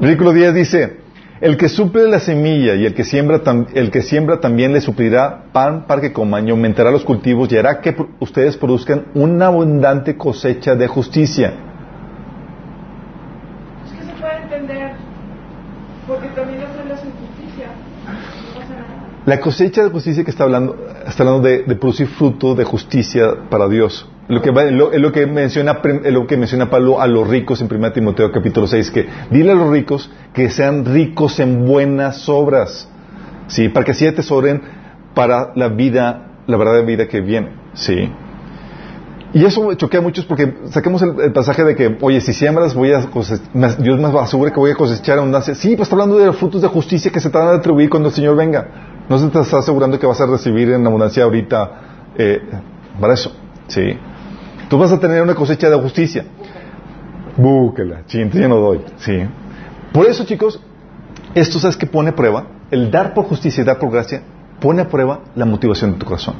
Versículo 10 dice, el que suple la semilla y el que siembra, el que siembra también le suplirá pan para que coman y aumentará los cultivos y hará que ustedes produzcan una abundante cosecha de justicia. Es que se puede entender, porque también ofrendas en justicia. No pasa nada. La cosecha de justicia que está hablando, está hablando de, producir fruto de justicia para Dios. Lo que, lo, lo que menciona, lo que menciona Pablo a los ricos en 1 Timoteo capítulo 6, que dile a los ricos que sean ricos en buenas obras, ¿sí? Para que así atesoren para la vida, la verdadera vida que viene, ¿sí? Y eso choquea a muchos porque saquemos el, pasaje de que, oye, si siembras, voy a cosechar, Dios me asegura que voy a cosechar abundancia. Sí, pues está hablando de los frutos de justicia que se te van a atribuir cuando el Señor venga. No se te está asegurando que vas a recibir en abundancia ahorita eh, para eso. Sí. Tú vas a tener una cosecha de justicia. Búsquela, chinte, yo no doy. Sí. Por eso, chicos, esto sabes que pone a prueba, el dar por justicia y dar por gracia, pone a prueba la motivación de tu corazón.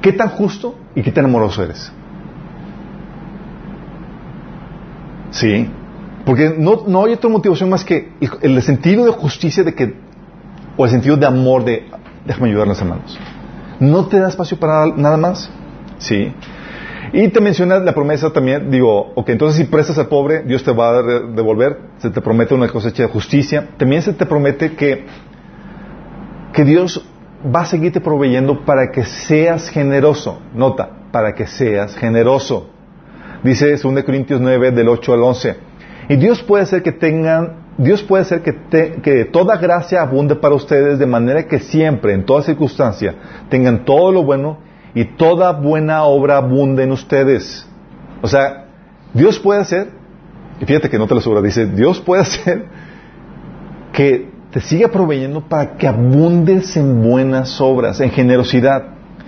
¿Qué tan justo y qué tan amoroso eres? Sí. Porque no, no hay otra motivación más que el sentido de justicia de que, o el sentido de amor de, déjame ayudar a los hermanos. No te da espacio para nada más. Sí. Y te menciona la promesa también, digo, ok, entonces si prestas al pobre, Dios te va a de- devolver, se te promete una cosecha de justicia. También se te promete que, que Dios va a seguirte proveyendo para que seas generoso. Nota, para que seas generoso. Dice 2 Corintios 9 del 8 al 11. Y Dios puede hacer que tengan, Dios puede hacer que, te- que toda gracia abunde para ustedes de manera que siempre, en toda circunstancia, tengan todo lo bueno y toda buena obra abunde en ustedes. O sea, Dios puede hacer, y fíjate que no te lo asegura, dice, Dios puede hacer que te siga proveyendo para que abundes en buenas obras, en generosidad.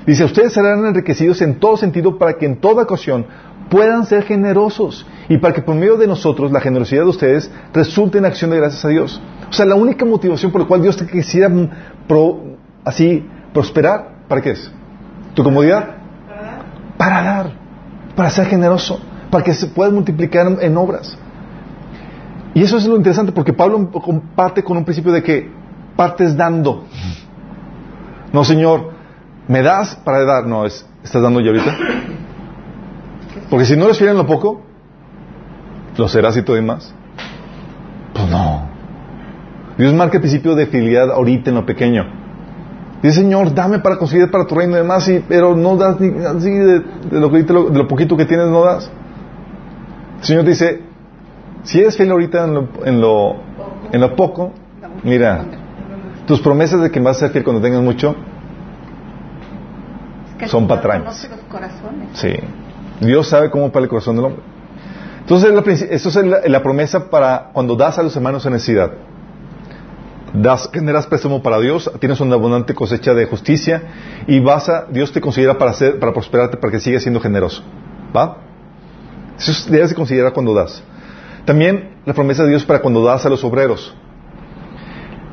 Dice, ustedes serán enriquecidos en todo sentido para que en toda ocasión puedan ser generosos y para que por medio de nosotros la generosidad de ustedes resulte en acción de gracias a Dios. O sea, la única motivación por la cual Dios te quisiera así prosperar, ¿para qué es? ¿Tu comodidad? Para dar, para ser generoso, para que se pueda multiplicar en, en obras. Y eso es lo interesante porque Pablo comparte con un principio de que partes dando. No, Señor, ¿me das para dar? No, es, ¿estás dando ya ahorita? Porque si no eres fiel en lo poco, ¿lo serás y todo y más? Pues no. Dios marca el principio de fidelidad ahorita en lo pequeño. Dice, Señor, dame para conseguir para tu reino y demás, y- pero no das ni así de, de lo, que lo- de lo poquito que tienes, no das. El Señor dice, si eres fiel ahorita en lo, en lo, en lo poco, Mira, tus promesas de que vas a ser fiel cuando tengas mucho, son patrañas. sí. Dios sabe cómo para el corazón del hombre. Entonces, eso es la, promesa para cuando das a los hermanos en necesidad. Das, generas préstamo para Dios, tienes una abundante cosecha de justicia y vas a, Dios te considera para, prosperarte para que sigas siendo generoso. ¿Va? Eso es- debes de considerar cuando das. También la promesa de Dios para cuando das a los obreros.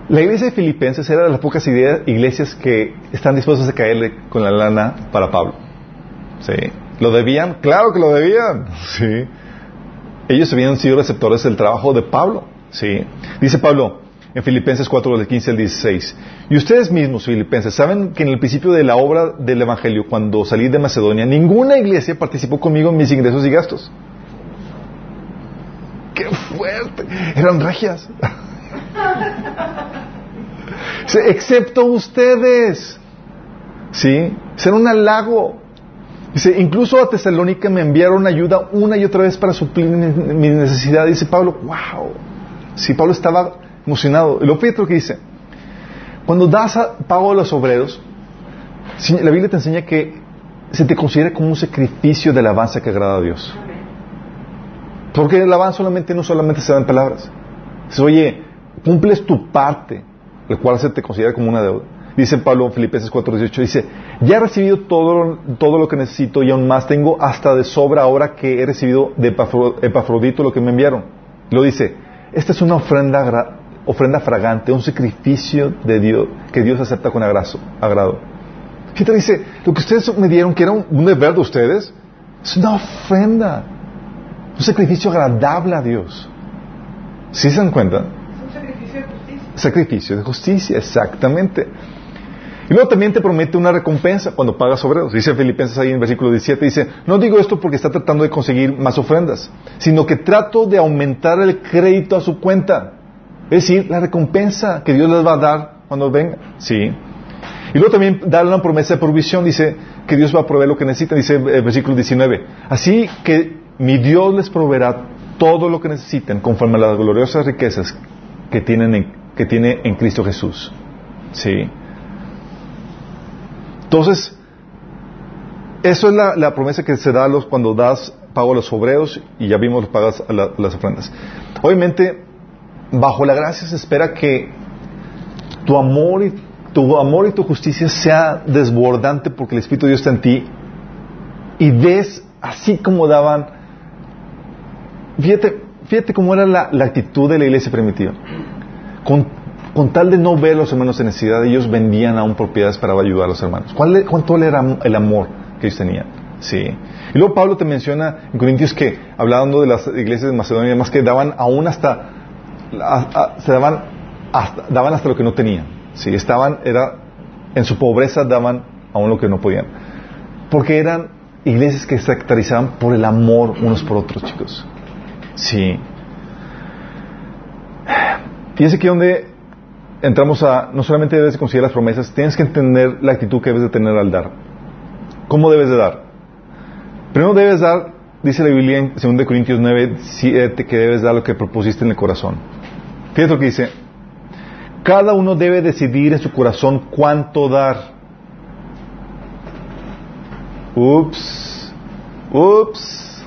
La iglesia de Filipenses era de las pocas iglesias que están dispuestas a caerle con la lana para Pablo. ¿Sí? ¿Lo debían? Claro que lo debían. Sí. Ellos habían sido receptores del trabajo de Pablo. ¿Sí? Dice Pablo en Filipenses 4, del 15 al 16. Y ustedes mismos, filipenses, saben que en el principio de la obra del Evangelio, cuando salí de Macedonia, ninguna iglesia participó conmigo en mis ingresos y gastos. ¡Qué fuerte! Eran regias. <laughs> Excepto ustedes. ¿Sí? Ser un halago. Dice, incluso a Tesalónica me enviaron ayuda una y otra vez para suplir mi, necesidad. Dice Pablo, wow. Sí, Pablo estaba emocionado. Y lo que dice. Cuando das a pago a los obreros, la Biblia te enseña que se te considera como un sacrificio de alabanza que agrada a Dios. Porque el alabanza solamente no solamente se da en palabras. Dices, oye, cumples tu parte, el cual se te considera como una deuda. Dice Pablo en Filipenses 4:18, dice, ya he recibido todo, todo lo que necesito y aún más tengo hasta de sobra ahora que he recibido de Epafro- Epafrodito lo que me enviaron. Lo dice, esta es una ofrenda, ofrenda fragante, un sacrificio de Dios que Dios acepta con agrazo- agrado. Fíjate, dice, lo que ustedes me dieron, que era un, un deber de ustedes, es una ofrenda, un sacrificio agradable a Dios. ¿Sí se dan cuenta? Es un sacrificio de justicia. Sacrificio de justicia, exactamente. Y luego también te promete una recompensa cuando pagas obreros. Dice Filipenses ahí en versículo 17, dice, no digo esto porque está tratando de conseguir más ofrendas, sino que trato de aumentar el crédito a su cuenta. Es decir, la recompensa que Dios les va a dar cuando venga. Sí. Y luego también darle una promesa de provisión, dice que Dios va a proveer lo que necesitan, dice el versículo 19. Así que mi Dios les proveerá todo lo que necesiten conforme a las gloriosas riquezas que, tienen en- que tiene en Cristo Jesús. Sí. Entonces, eso es la, la promesa que se da a los, cuando das pago a los obreros y ya vimos pagas a la- las ofrendas. Obviamente, bajo la gracia se espera que tu amor y tu amor y tu justicia sea desbordante porque el Espíritu de Dios está en ti y des así como daban fíjate fíjate cómo era la, la actitud de la iglesia primitiva con, con tal de no ver a los hermanos en necesidad ellos vendían aún propiedades para ayudar a los hermanos ¿Cuál, le- ¿cuánto era el amor que ellos tenían? sí y luego Pablo te menciona en Corintios que hablando de las iglesias de Macedonia y demás que daban aún hasta se daban hasta, daban hasta lo que no tenían. Sí, estaban, era, en su pobreza daban aún lo que no podían. Porque eran iglesias que se caracterizaban por el amor unos por otros, chicos. Sí. Fíjense que donde entramos a, no solamente debes de considerar las promesas, tienes que entender la actitud que debes de tener al dar. ¿Cómo debes de dar? Primero debes dar, dice la Biblia en 2 Corintios 9, 7, que debes dar lo que propusiste en el corazón. Fíjate lo que dice. Cada uno debe decidir en su corazón cuánto dar. Ups. Ups.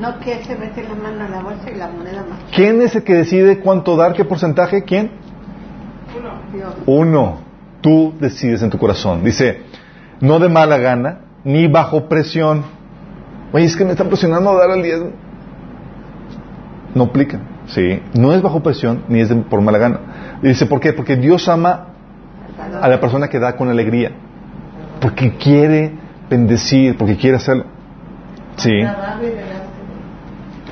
No que se mete la mano a la bolsa y la moneda más. ¿Quién es el que decide cuánto dar? ¿Qué porcentaje? ¿Quién? Uno. Tú decides en tu corazón. Dice, no de mala gana, ni bajo presión. Oye, es que me están presionando a dar al diezmo. No aplica. Sí. No es bajo presión, ni es de- por mala gana. Y dice, ¿por qué? Porque Dios ama a la persona que da con alegría. Porque quiere bendecir, porque quiere hacerlo. Sí.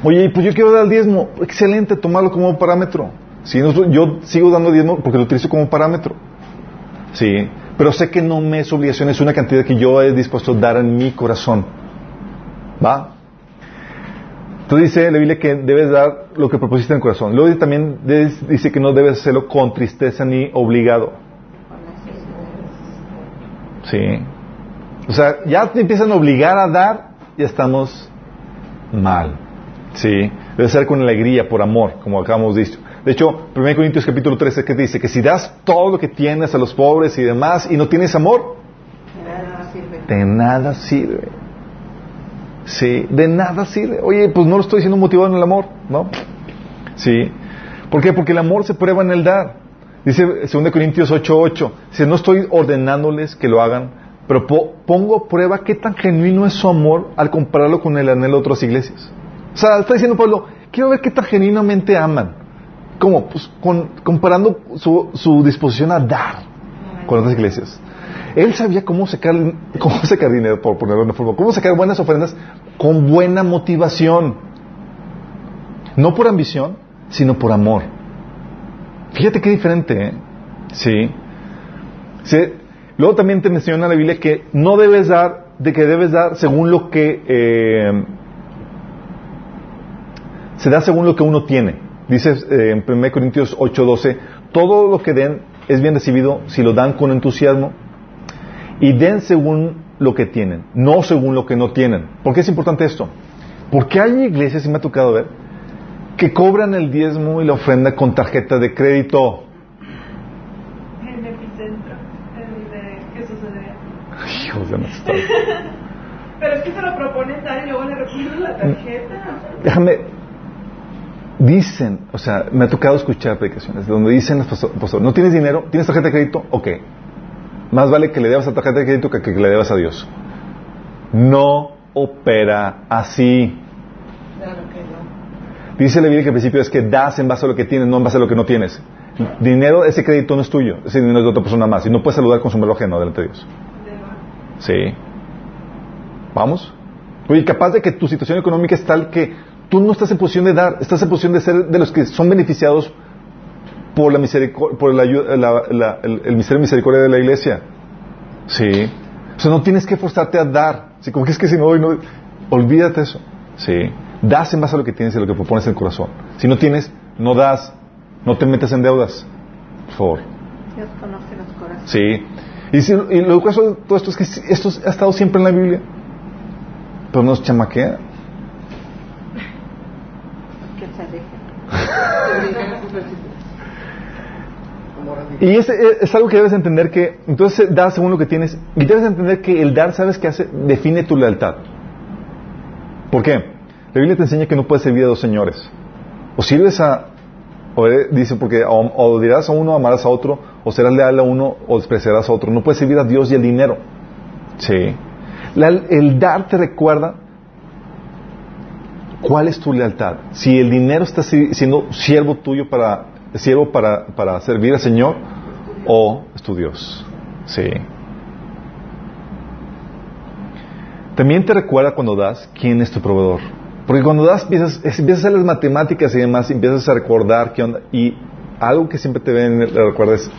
Oye, pues yo quiero dar el diezmo. Excelente, tomarlo como parámetro. Nosotros- yo sigo dando diezmo porque lo utilizo como parámetro. Sí, pero sé que no me es obligación, es una cantidad que yo he dispuesto a dar en mi corazón. ¿Va? Entonces dice la Biblia que debes dar lo que propusiste en el corazón. Luego también dice que no debes hacerlo con tristeza ni obligado. Sí. O sea, ya te empiezan a obligar a dar, ya estamos mal. Sí. Debe ser con alegría, por amor, como acabamos dicho. De hecho, 1 Corintios capítulo 13 que dice que si das todo lo que tienes a los pobres y demás y no tienes amor, De nada sirve. de nada sirve. Sí, de nada sirve. Oye, pues no lo estoy diciendo motivado en el amor, ¿no? Sí. ¿Por qué? Porque el amor se prueba en el dar. Dice 2 Corintios 8:8. Dice, no estoy ordenándoles que lo hagan, pero po- pongo prueba qué tan genuino es su amor al compararlo con el anhelo de otras iglesias. O sea, está diciendo Pablo, quiero ver qué tan genuinamente aman. ¿Cómo? Pues con- comparando su, su disposición a dar con otras iglesias. Él sabía cómo sacar, <laughs> cómo sacar dinero, por ponerlo de una forma, cómo sacar buenas ofrendas con buena motivación. No por ambición, sino por amor. Fíjate qué diferente, ¿eh? Sí. Luego también te menciona la Biblia que no debes dar, de que debes dar según lo que eh, se da según lo que uno tiene. Dice eh, en 1 Corintios 8:12, todo lo que den es bien recibido si lo dan con entusiasmo y den según lo que tienen, no según lo que no tienen. ¿Por qué es importante esto? Porque hay iglesias, y me ha tocado ver, que cobran el diezmo y la ofrenda con tarjeta de crédito. En epicentro, el de Jesús de Hijos de nuestra- Pero es que se lo proponen dar y luego le la tarjeta. Déjame. Dicen, o sea, me ha tocado escuchar predicaciones donde dicen los pastor, pastor, ¿no tienes dinero? ¿Tienes tarjeta de crédito? Ok. Más vale que le debas a tarjeta de crédito que que le debas a Dios. No opera así. Claro que no. Dice la Biblia que al principio es que das en base a lo que tienes, no en base a lo que no tienes. Dinero, ese crédito no es tuyo, ese dinero es de otra persona más. Y no puedes saludar con su reloj ajeno delante de Dios. Sí. ¿Vamos? Oye, capaz de que tu situación económica es tal que tú no estás en posición de dar, estás en posición de ser de los que son beneficiados por la misericordia, por la la- la- el, el misericordia de la iglesia. Sí. O sea, no tienes que forzarte a dar. Sí, como que es que si no doy, no. Olvídate eso. Sí. Das en base a lo que tienes y a lo que propones en el corazón. Si no tienes, no das. No te metas en deudas. Por favor. Dios conoce los corazones. Sí. Y, si- y lo curioso de todo esto es que esto ha estado siempre en la Biblia. Pero nos chamaquea. Que se alejen. Como ahora Y es, es algo que debes entender que, entonces das según lo que tienes, y debes entender que el dar, ¿sabes qué hace? Define tu lealtad. ¿Por qué? La Biblia te enseña que no puedes servir a dos señores. O sirves a, o eh, dice, porque o, dirás a uno, amarás a otro, o serás leal a uno, o despreciarás a otro. No puedes servir a Dios y al dinero. Sí. El dar te recuerda cuál es tu lealtad. Si el dinero está si- siendo siervo tuyo para, siervo para, para servir al Señor, o es tu Dios. Sí. También te recuerda cuando das quién es tu proveedor. Porque cuando das empiezas, empiezas a hacer las matemáticas y demás, empiezas a recordar qué onda. Y algo que siempre te ven, le recuerdas,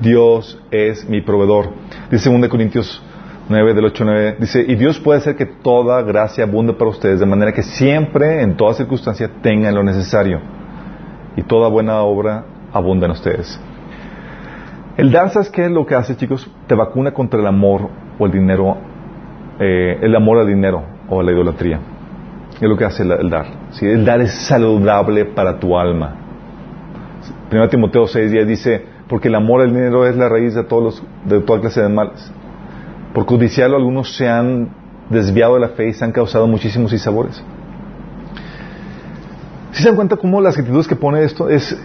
Dios es mi proveedor. Dice 2 Corintios 9, del 8 al 9, dice, y Dios puede hacer que toda gracia abunde para ustedes, de manera que siempre, en toda circunstancia, tengan lo necesario. Y toda buena obra abunda en ustedes. El dar, ¿sabes qué es lo que hace, chicos? Te vacuna contra el amor o el dinero, eh, el amor al dinero o a la idolatría. Es lo que hace el, el dar. ¿sí? El dar es saludable para tu alma. 1 Timoteo 6 días dice, porque el amor al dinero es la raíz de, todos los, de toda clase de males. Por codiciarlo algunos se han desviado de la fe y se han causado muchísimos insabores. Si se dan cuenta cómo las actitudes que pone esto es,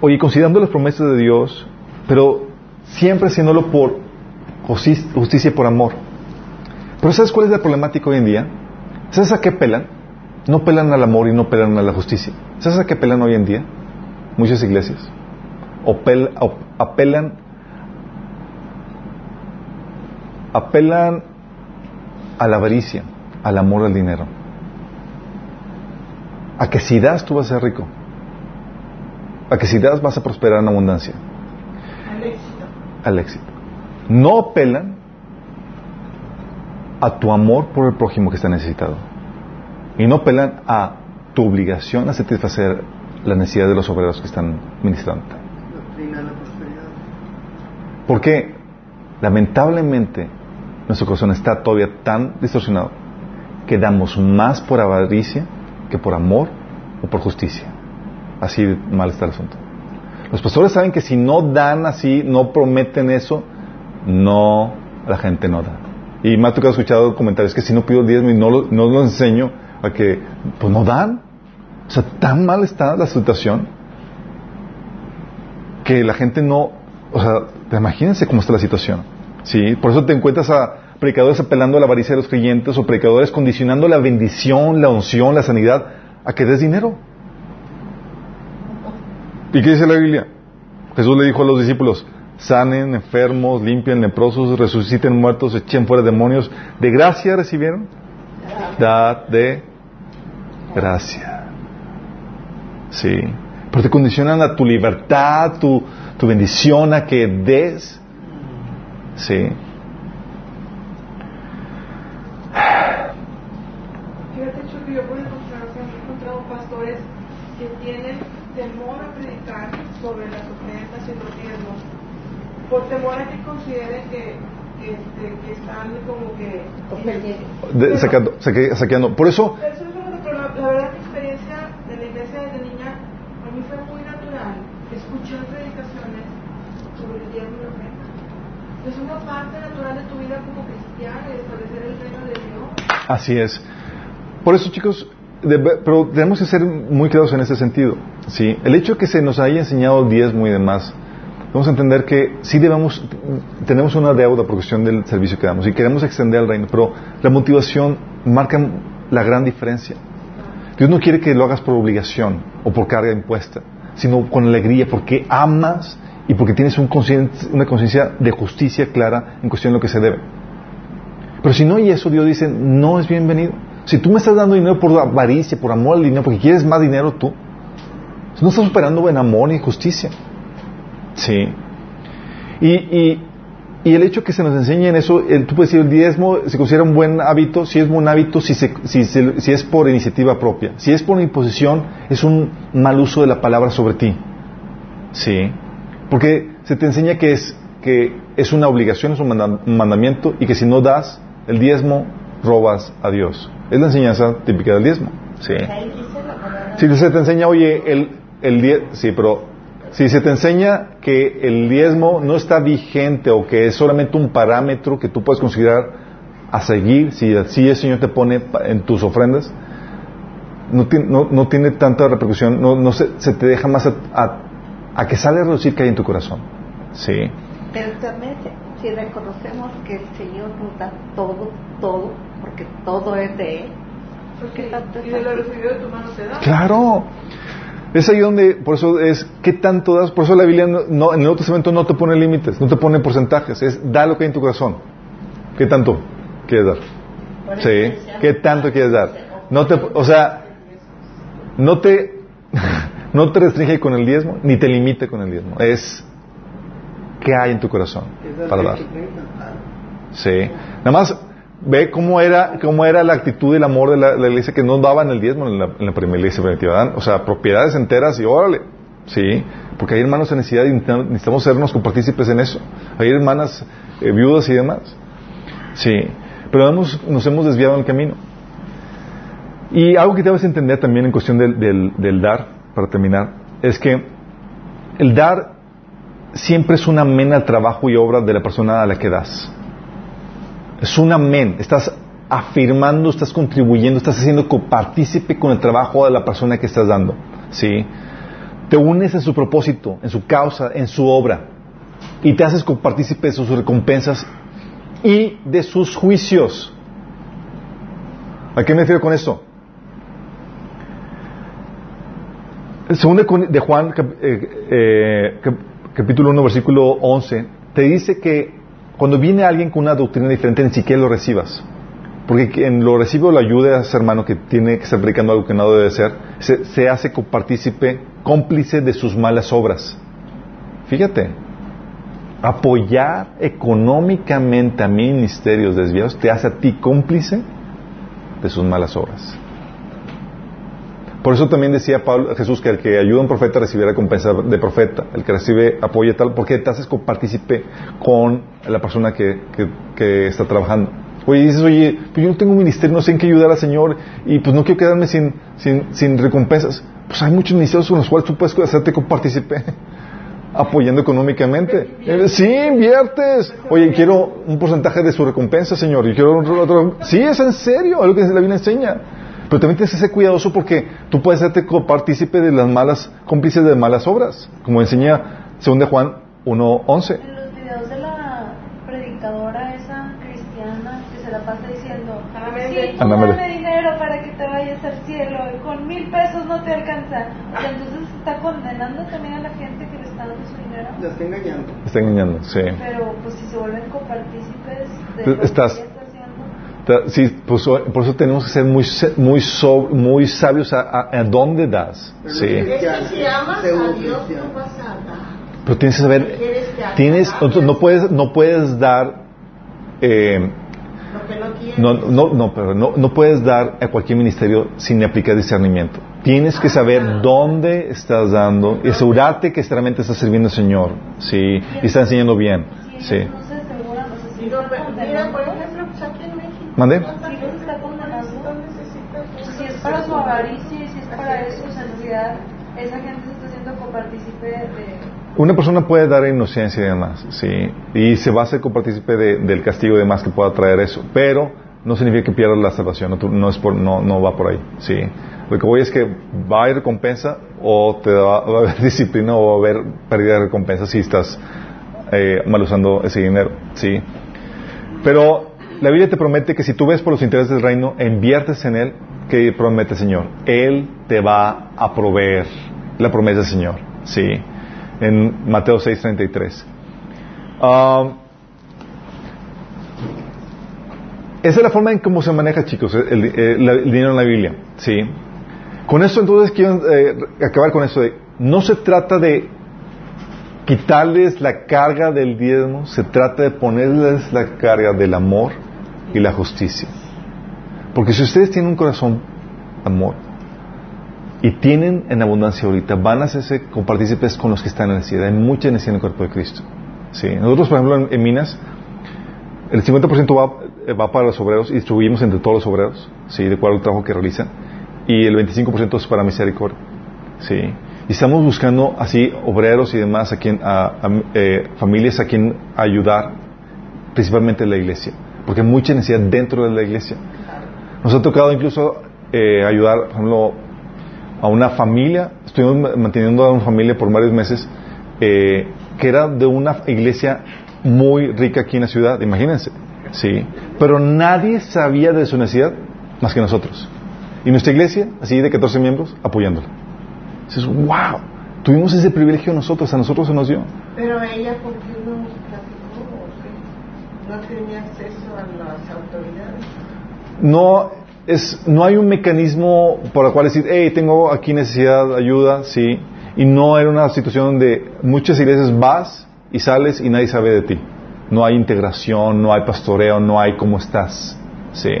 oye, considerando las promesas de Dios, pero siempre haciéndolo por justi- justicia y por amor. Pero ¿sabes cuál es la problemática hoy en día? ¿Sabes a qué pelan? No pelan al amor y no pelan a la justicia. ¿Sabes a qué pelan hoy en día? Muchas iglesias. O pel- o- apelan apelan a la avaricia, al amor al dinero. A que si das tú vas a ser rico. A que si das vas a prosperar en abundancia. Al éxito. Al éxito. No apelan a tu amor por el prójimo que está necesitado. Y no apelan a tu obligación a satisfacer la necesidad de los obreros que están ministrando. Doctrina de la prosperidad. Porque lamentablemente nuestro corazón está todavía tan distorsionado que damos más por avaricia que por amor o por justicia. Así mal está el asunto. Los pastores saben que si no dan así, no prometen eso, no, la gente no da. Y me ha tocado escuchar comentarios que si no pido el diezmo y no lo, no enseño, a que, pues no dan. O sea, tan mal está la situación que la gente no, o sea, imagínense cómo está la situación. ¿Sí? Por eso te encuentras a predicadores apelando a la avaricia de los creyentes o predicadores condicionando la bendición, la unción, la sanidad a que des dinero. ¿Y qué dice la Biblia? Jesús le dijo a los discípulos, sanen enfermos, limpien leprosos, resuciten muertos, echen fuera demonios. ¿De gracia recibieron? Dad de gracia. Sí. Pero te condicionan a tu libertad, tu, tu bendición, a que des. Sí. Fíjate, Chuck, yo por encontrar, he encontrado pastores que tienen temor a predicar sobre las ofrendas y los diezmos, por temor a que consideren que, que, este, que están como que... De- sacando- saque- saqueando. Por eso, Eso es lo- pero la, la verdad mi experiencia de la iglesia desde niña, a mí fue muy natural escuchar predicaciones sobre el diezmo y la ofrenda. Es una parte natural de tu vida como cristiana, de establecer el reino de Dios. Así es. Por eso, chicos, pero tenemos que ser muy claros en ese sentido. ¿sí? El hecho de que se nos haya enseñado el diezmo y demás, vamos a entender que sí debemos, tenemos una deuda por cuestión del servicio que damos y queremos extender el reino, pero la motivación marca la gran diferencia. Dios no quiere que lo hagas por obligación o por carga impuesta, sino con alegría, porque amas y porque tienes una conciencia de justicia clara en cuestión de lo que se debe. Pero si no hay eso, Dios dice, no es bienvenido. Si tú me estás dando dinero por avaricia, por amor al dinero, porque quieres más dinero tú, no estás operando en amor ni justicia. Sí. Y, y, y el hecho que se nos enseñe en eso, el- tú puedes decir, el diezmo se considera un buen hábito, si es buen hábito, si, se- si, si es por iniciativa propia. Si es por imposición, es un mal uso de la palabra sobre ti. Sí. Porque se te enseña que es, que es una obligación, es un manda- un mandamiento, y que si no das el diezmo, robas a Dios. Es la enseñanza típica del diezmo. Sí. Si se te enseña, oye, el, el die- sí, pero si se te enseña que el diezmo no está vigente o que es solamente un parámetro que tú puedes considerar a seguir, si así el Señor te pone en tus ofrendas, no tiene, no, no tiene tanta repercusión, no, no se, se te deja más a, a- a que sale a reducir que hay en tu corazón. Sí. Pero también si reconocemos que el Señor nos da todo, todo, porque todo es de Él, ¿por qué tanto y de lo recibido de tu mano te da. Claro. Es ahí donde, por eso es, ¿qué tanto das? Por eso la Biblia, no, en el Nuevo Testamento no te pone límites, no te pone porcentajes, es da lo que hay en tu corazón. ¿Qué tanto quieres dar? Sí. ¿Qué tanto quieres dar? No te, o sea, no te, <laughs> no te restringe con el diezmo, ni te limite con el diezmo. Es, ¿qué hay en tu corazón para dar? Sí. Nada más ve cómo era, cómo era la actitud y el amor de la, la iglesia que no daban el diezmo en la, en la primera iglesia primitiva. O sea, propiedades enteras y órale. Sí. Porque hay hermanos en necesidad y necesitamos sernos compartícipes en eso. Hay hermanas eh, viudas y demás. Sí. Pero hemos- nos hemos desviado en el camino. Y algo que debes entender también en cuestión del, del- del dar, para terminar, es que el dar siempre es un amén al trabajo y obra de la persona a la que das. Es un amén. Estás afirmando, estás contribuyendo, estás haciendo copartícipe con el trabajo de la persona que estás dando. ¿Sí? Te unes en su propósito, en su causa, en su obra. Y te haces copartícipe de sus recompensas y de sus juicios. ¿A qué me refiero con esto? El segundo de Juan, eh, eh, cap- capítulo 1, versículo 11, te dice que cuando viene alguien con una doctrina diferente, ni siquiera lo recibas. Porque quien lo recibe o lo ayude a ese hermano que tiene que estar predicando algo que no debe ser, se, se hace copartícipe, cómplice de sus malas obras. Fíjate, apoyar económicamente a ministerios desviados te hace a ti cómplice de sus malas obras. Por eso también decía Pablo, Jesús que el que ayuda a un profeta recibirá recompensa de profeta, el que recibe apoyo tal, porque te haces copartícipe con la persona que, que- que está trabajando. Oye, dices, oye, pues yo no tengo un ministerio, no sé en qué ayudar al Señor y pues no quiero quedarme sin, sin, sin recompensas. Pues hay muchos ministerios con los cuales tú puedes hacerte copartícipe. <laughs> apoyando económicamente. Sí, inviertes. Oye, quiero un porcentaje de su recompensa, Señor. Y quiero otro, otro- Sí, es en serio, es lo que la Biblia enseña. Pero también tienes que ser cuidadoso porque tú puedes serte partícipe de las malas, cómplices de malas obras, como enseña 2 de Juan 1.11. En los videos de la predicadora esa cristiana que se la pasa diciendo, sí, Ana dame dinero para que te vayas al cielo, y con mil pesos no te alcanza. O sea, entonces está condenando también a la gente que le está dando su dinero. La está engañando. Está engañando, sí. Pero pues si se vuelven copartícipes de Estás- que ella está haciendo. Ta- Sí, pues, o- por eso tenemos que ser muy, muy, so- muy sabios a, a- a dónde das. Pero Sí. si amas a Dios, vas a dar. Pero tienes que saber, tienes, no puedes, no puedes dar, eh, no no, no, no, pero no, no puedes dar a cualquier ministerio sin aplicar discernimiento. Tienes que saber dónde estás dando y asegurarte que realmente estás sirviendo al Señor, sí, y está enseñando bien, sí. mira, por ejemplo, pues aquí. ¿Mande? si los está condenando, necesitas si es para su avaricia y si es para eso, o sea, en realidad, esa gente se está haciendo copartícipe de... Una persona puede dar inocencia y demás, sí, y se va a hacer copartícipe de- del castigo y demás que pueda traer eso, pero no significa que pierdas la salvación, no, no es por, no, no va por ahí, sí. Lo que voy es que va a haber recompensa o te va, va a haber <laughs> disciplina o va a haber pérdida de recompensa si estás eh, mal usando ese dinero, sí. Pero la Biblia te promete que si tú ves por los intereses del reino, inviertes en él, que promete el Señor, Él te va a proveer la promesa del Señor, sí en Mateo 6:33. Ah, esa es la forma en cómo se maneja, chicos, el dinero en la Biblia. ¿sí? Con esto entonces quiero eh, acabar con esto. De, no se trata de quitarles la carga del diezmo, se trata de ponerles la carga del amor y la justicia. Porque si ustedes tienen un corazón amor, y tienen en abundancia ahorita, van a hacerse compartícipes con los que están en necesidad. Hay mucha necesidad en el cuerpo de Cristo. ¿sí? Nosotros, por ejemplo, en, Minas, el 50% va, eh, va para los obreros y distribuimos entre todos los obreros, ¿sí? de acuerdo trabajo que realizan, y el 25% es para misericordia. ¿sí? Y estamos buscando así obreros y demás, a quien, a, eh, familias a quien ayudar, principalmente en la iglesia, porque hay mucha necesidad dentro de la iglesia. Nos ha tocado incluso eh, ayudar, por ejemplo, a una familia, estuvimos manteniendo a una familia por varios meses, eh, que era de una iglesia muy rica aquí en la ciudad, imagínense, sí, pero nadie sabía de su necesidad más que nosotros. Y nuestra iglesia, así de 14 miembros, apoyándola. Dices, wow, tuvimos ese privilegio nosotros, a nosotros se nos dio. Pero ella, ¿por qué no nos platicó? No tenía acceso a las autoridades. no es no hay un mecanismo por el cual decir hey tengo aquí necesidad de ayuda sí y no era una situación donde muchas iglesias vas y sales y nadie sabe de ti no hay integración no hay pastoreo no hay cómo estás sí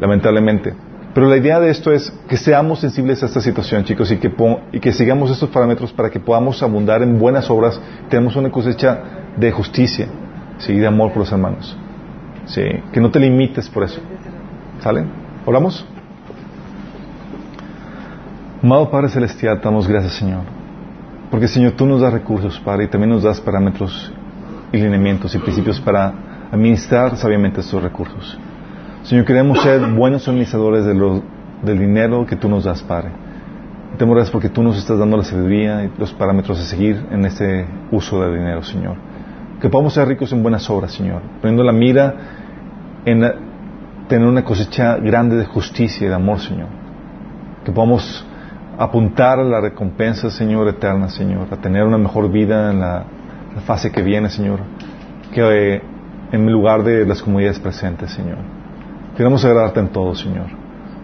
lamentablemente pero la idea de esto es que seamos sensibles a esta situación chicos y que sigamos estos parámetros para que podamos abundar en buenas obras tenemos una cosecha de justicia sí de amor por los hermanos sí que no te limites por eso ¿Sale? ¿Oramos? Amado Padre Celestial, damos gracias, Señor. Porque, Señor, tú nos das recursos, Padre, y también nos das parámetros y lineamientos y principios para administrar sabiamente estos recursos. Señor, queremos ser buenos administradores de lo- del dinero que tú nos das, Padre. Te gracias porque tú nos estás dando la sabiduría y los parámetros a seguir en este uso del dinero, Señor. Que podamos ser ricos en buenas obras, Señor, poniendo la mira en tener una cosecha grande de justicia y de amor, Señor. Que podamos apuntar a la recompensa, Señor, eterna, Señor, a tener una mejor vida en la, la fase que viene, Señor, que eh, en lugar de las comunidades presentes, Señor. Queremos agradarte en todo, Señor.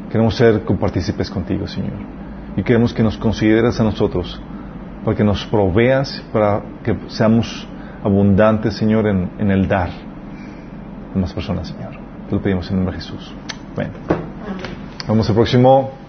Queremos ser compartícipes contigo, Señor. Y queremos que nos consideres a nosotros, para que nos proveas, para que seamos abundantes, Señor, en, en el dar a más personas, Señor. Te lo pedimos en el nombre de Jesús. Bueno. Vamos al próximo.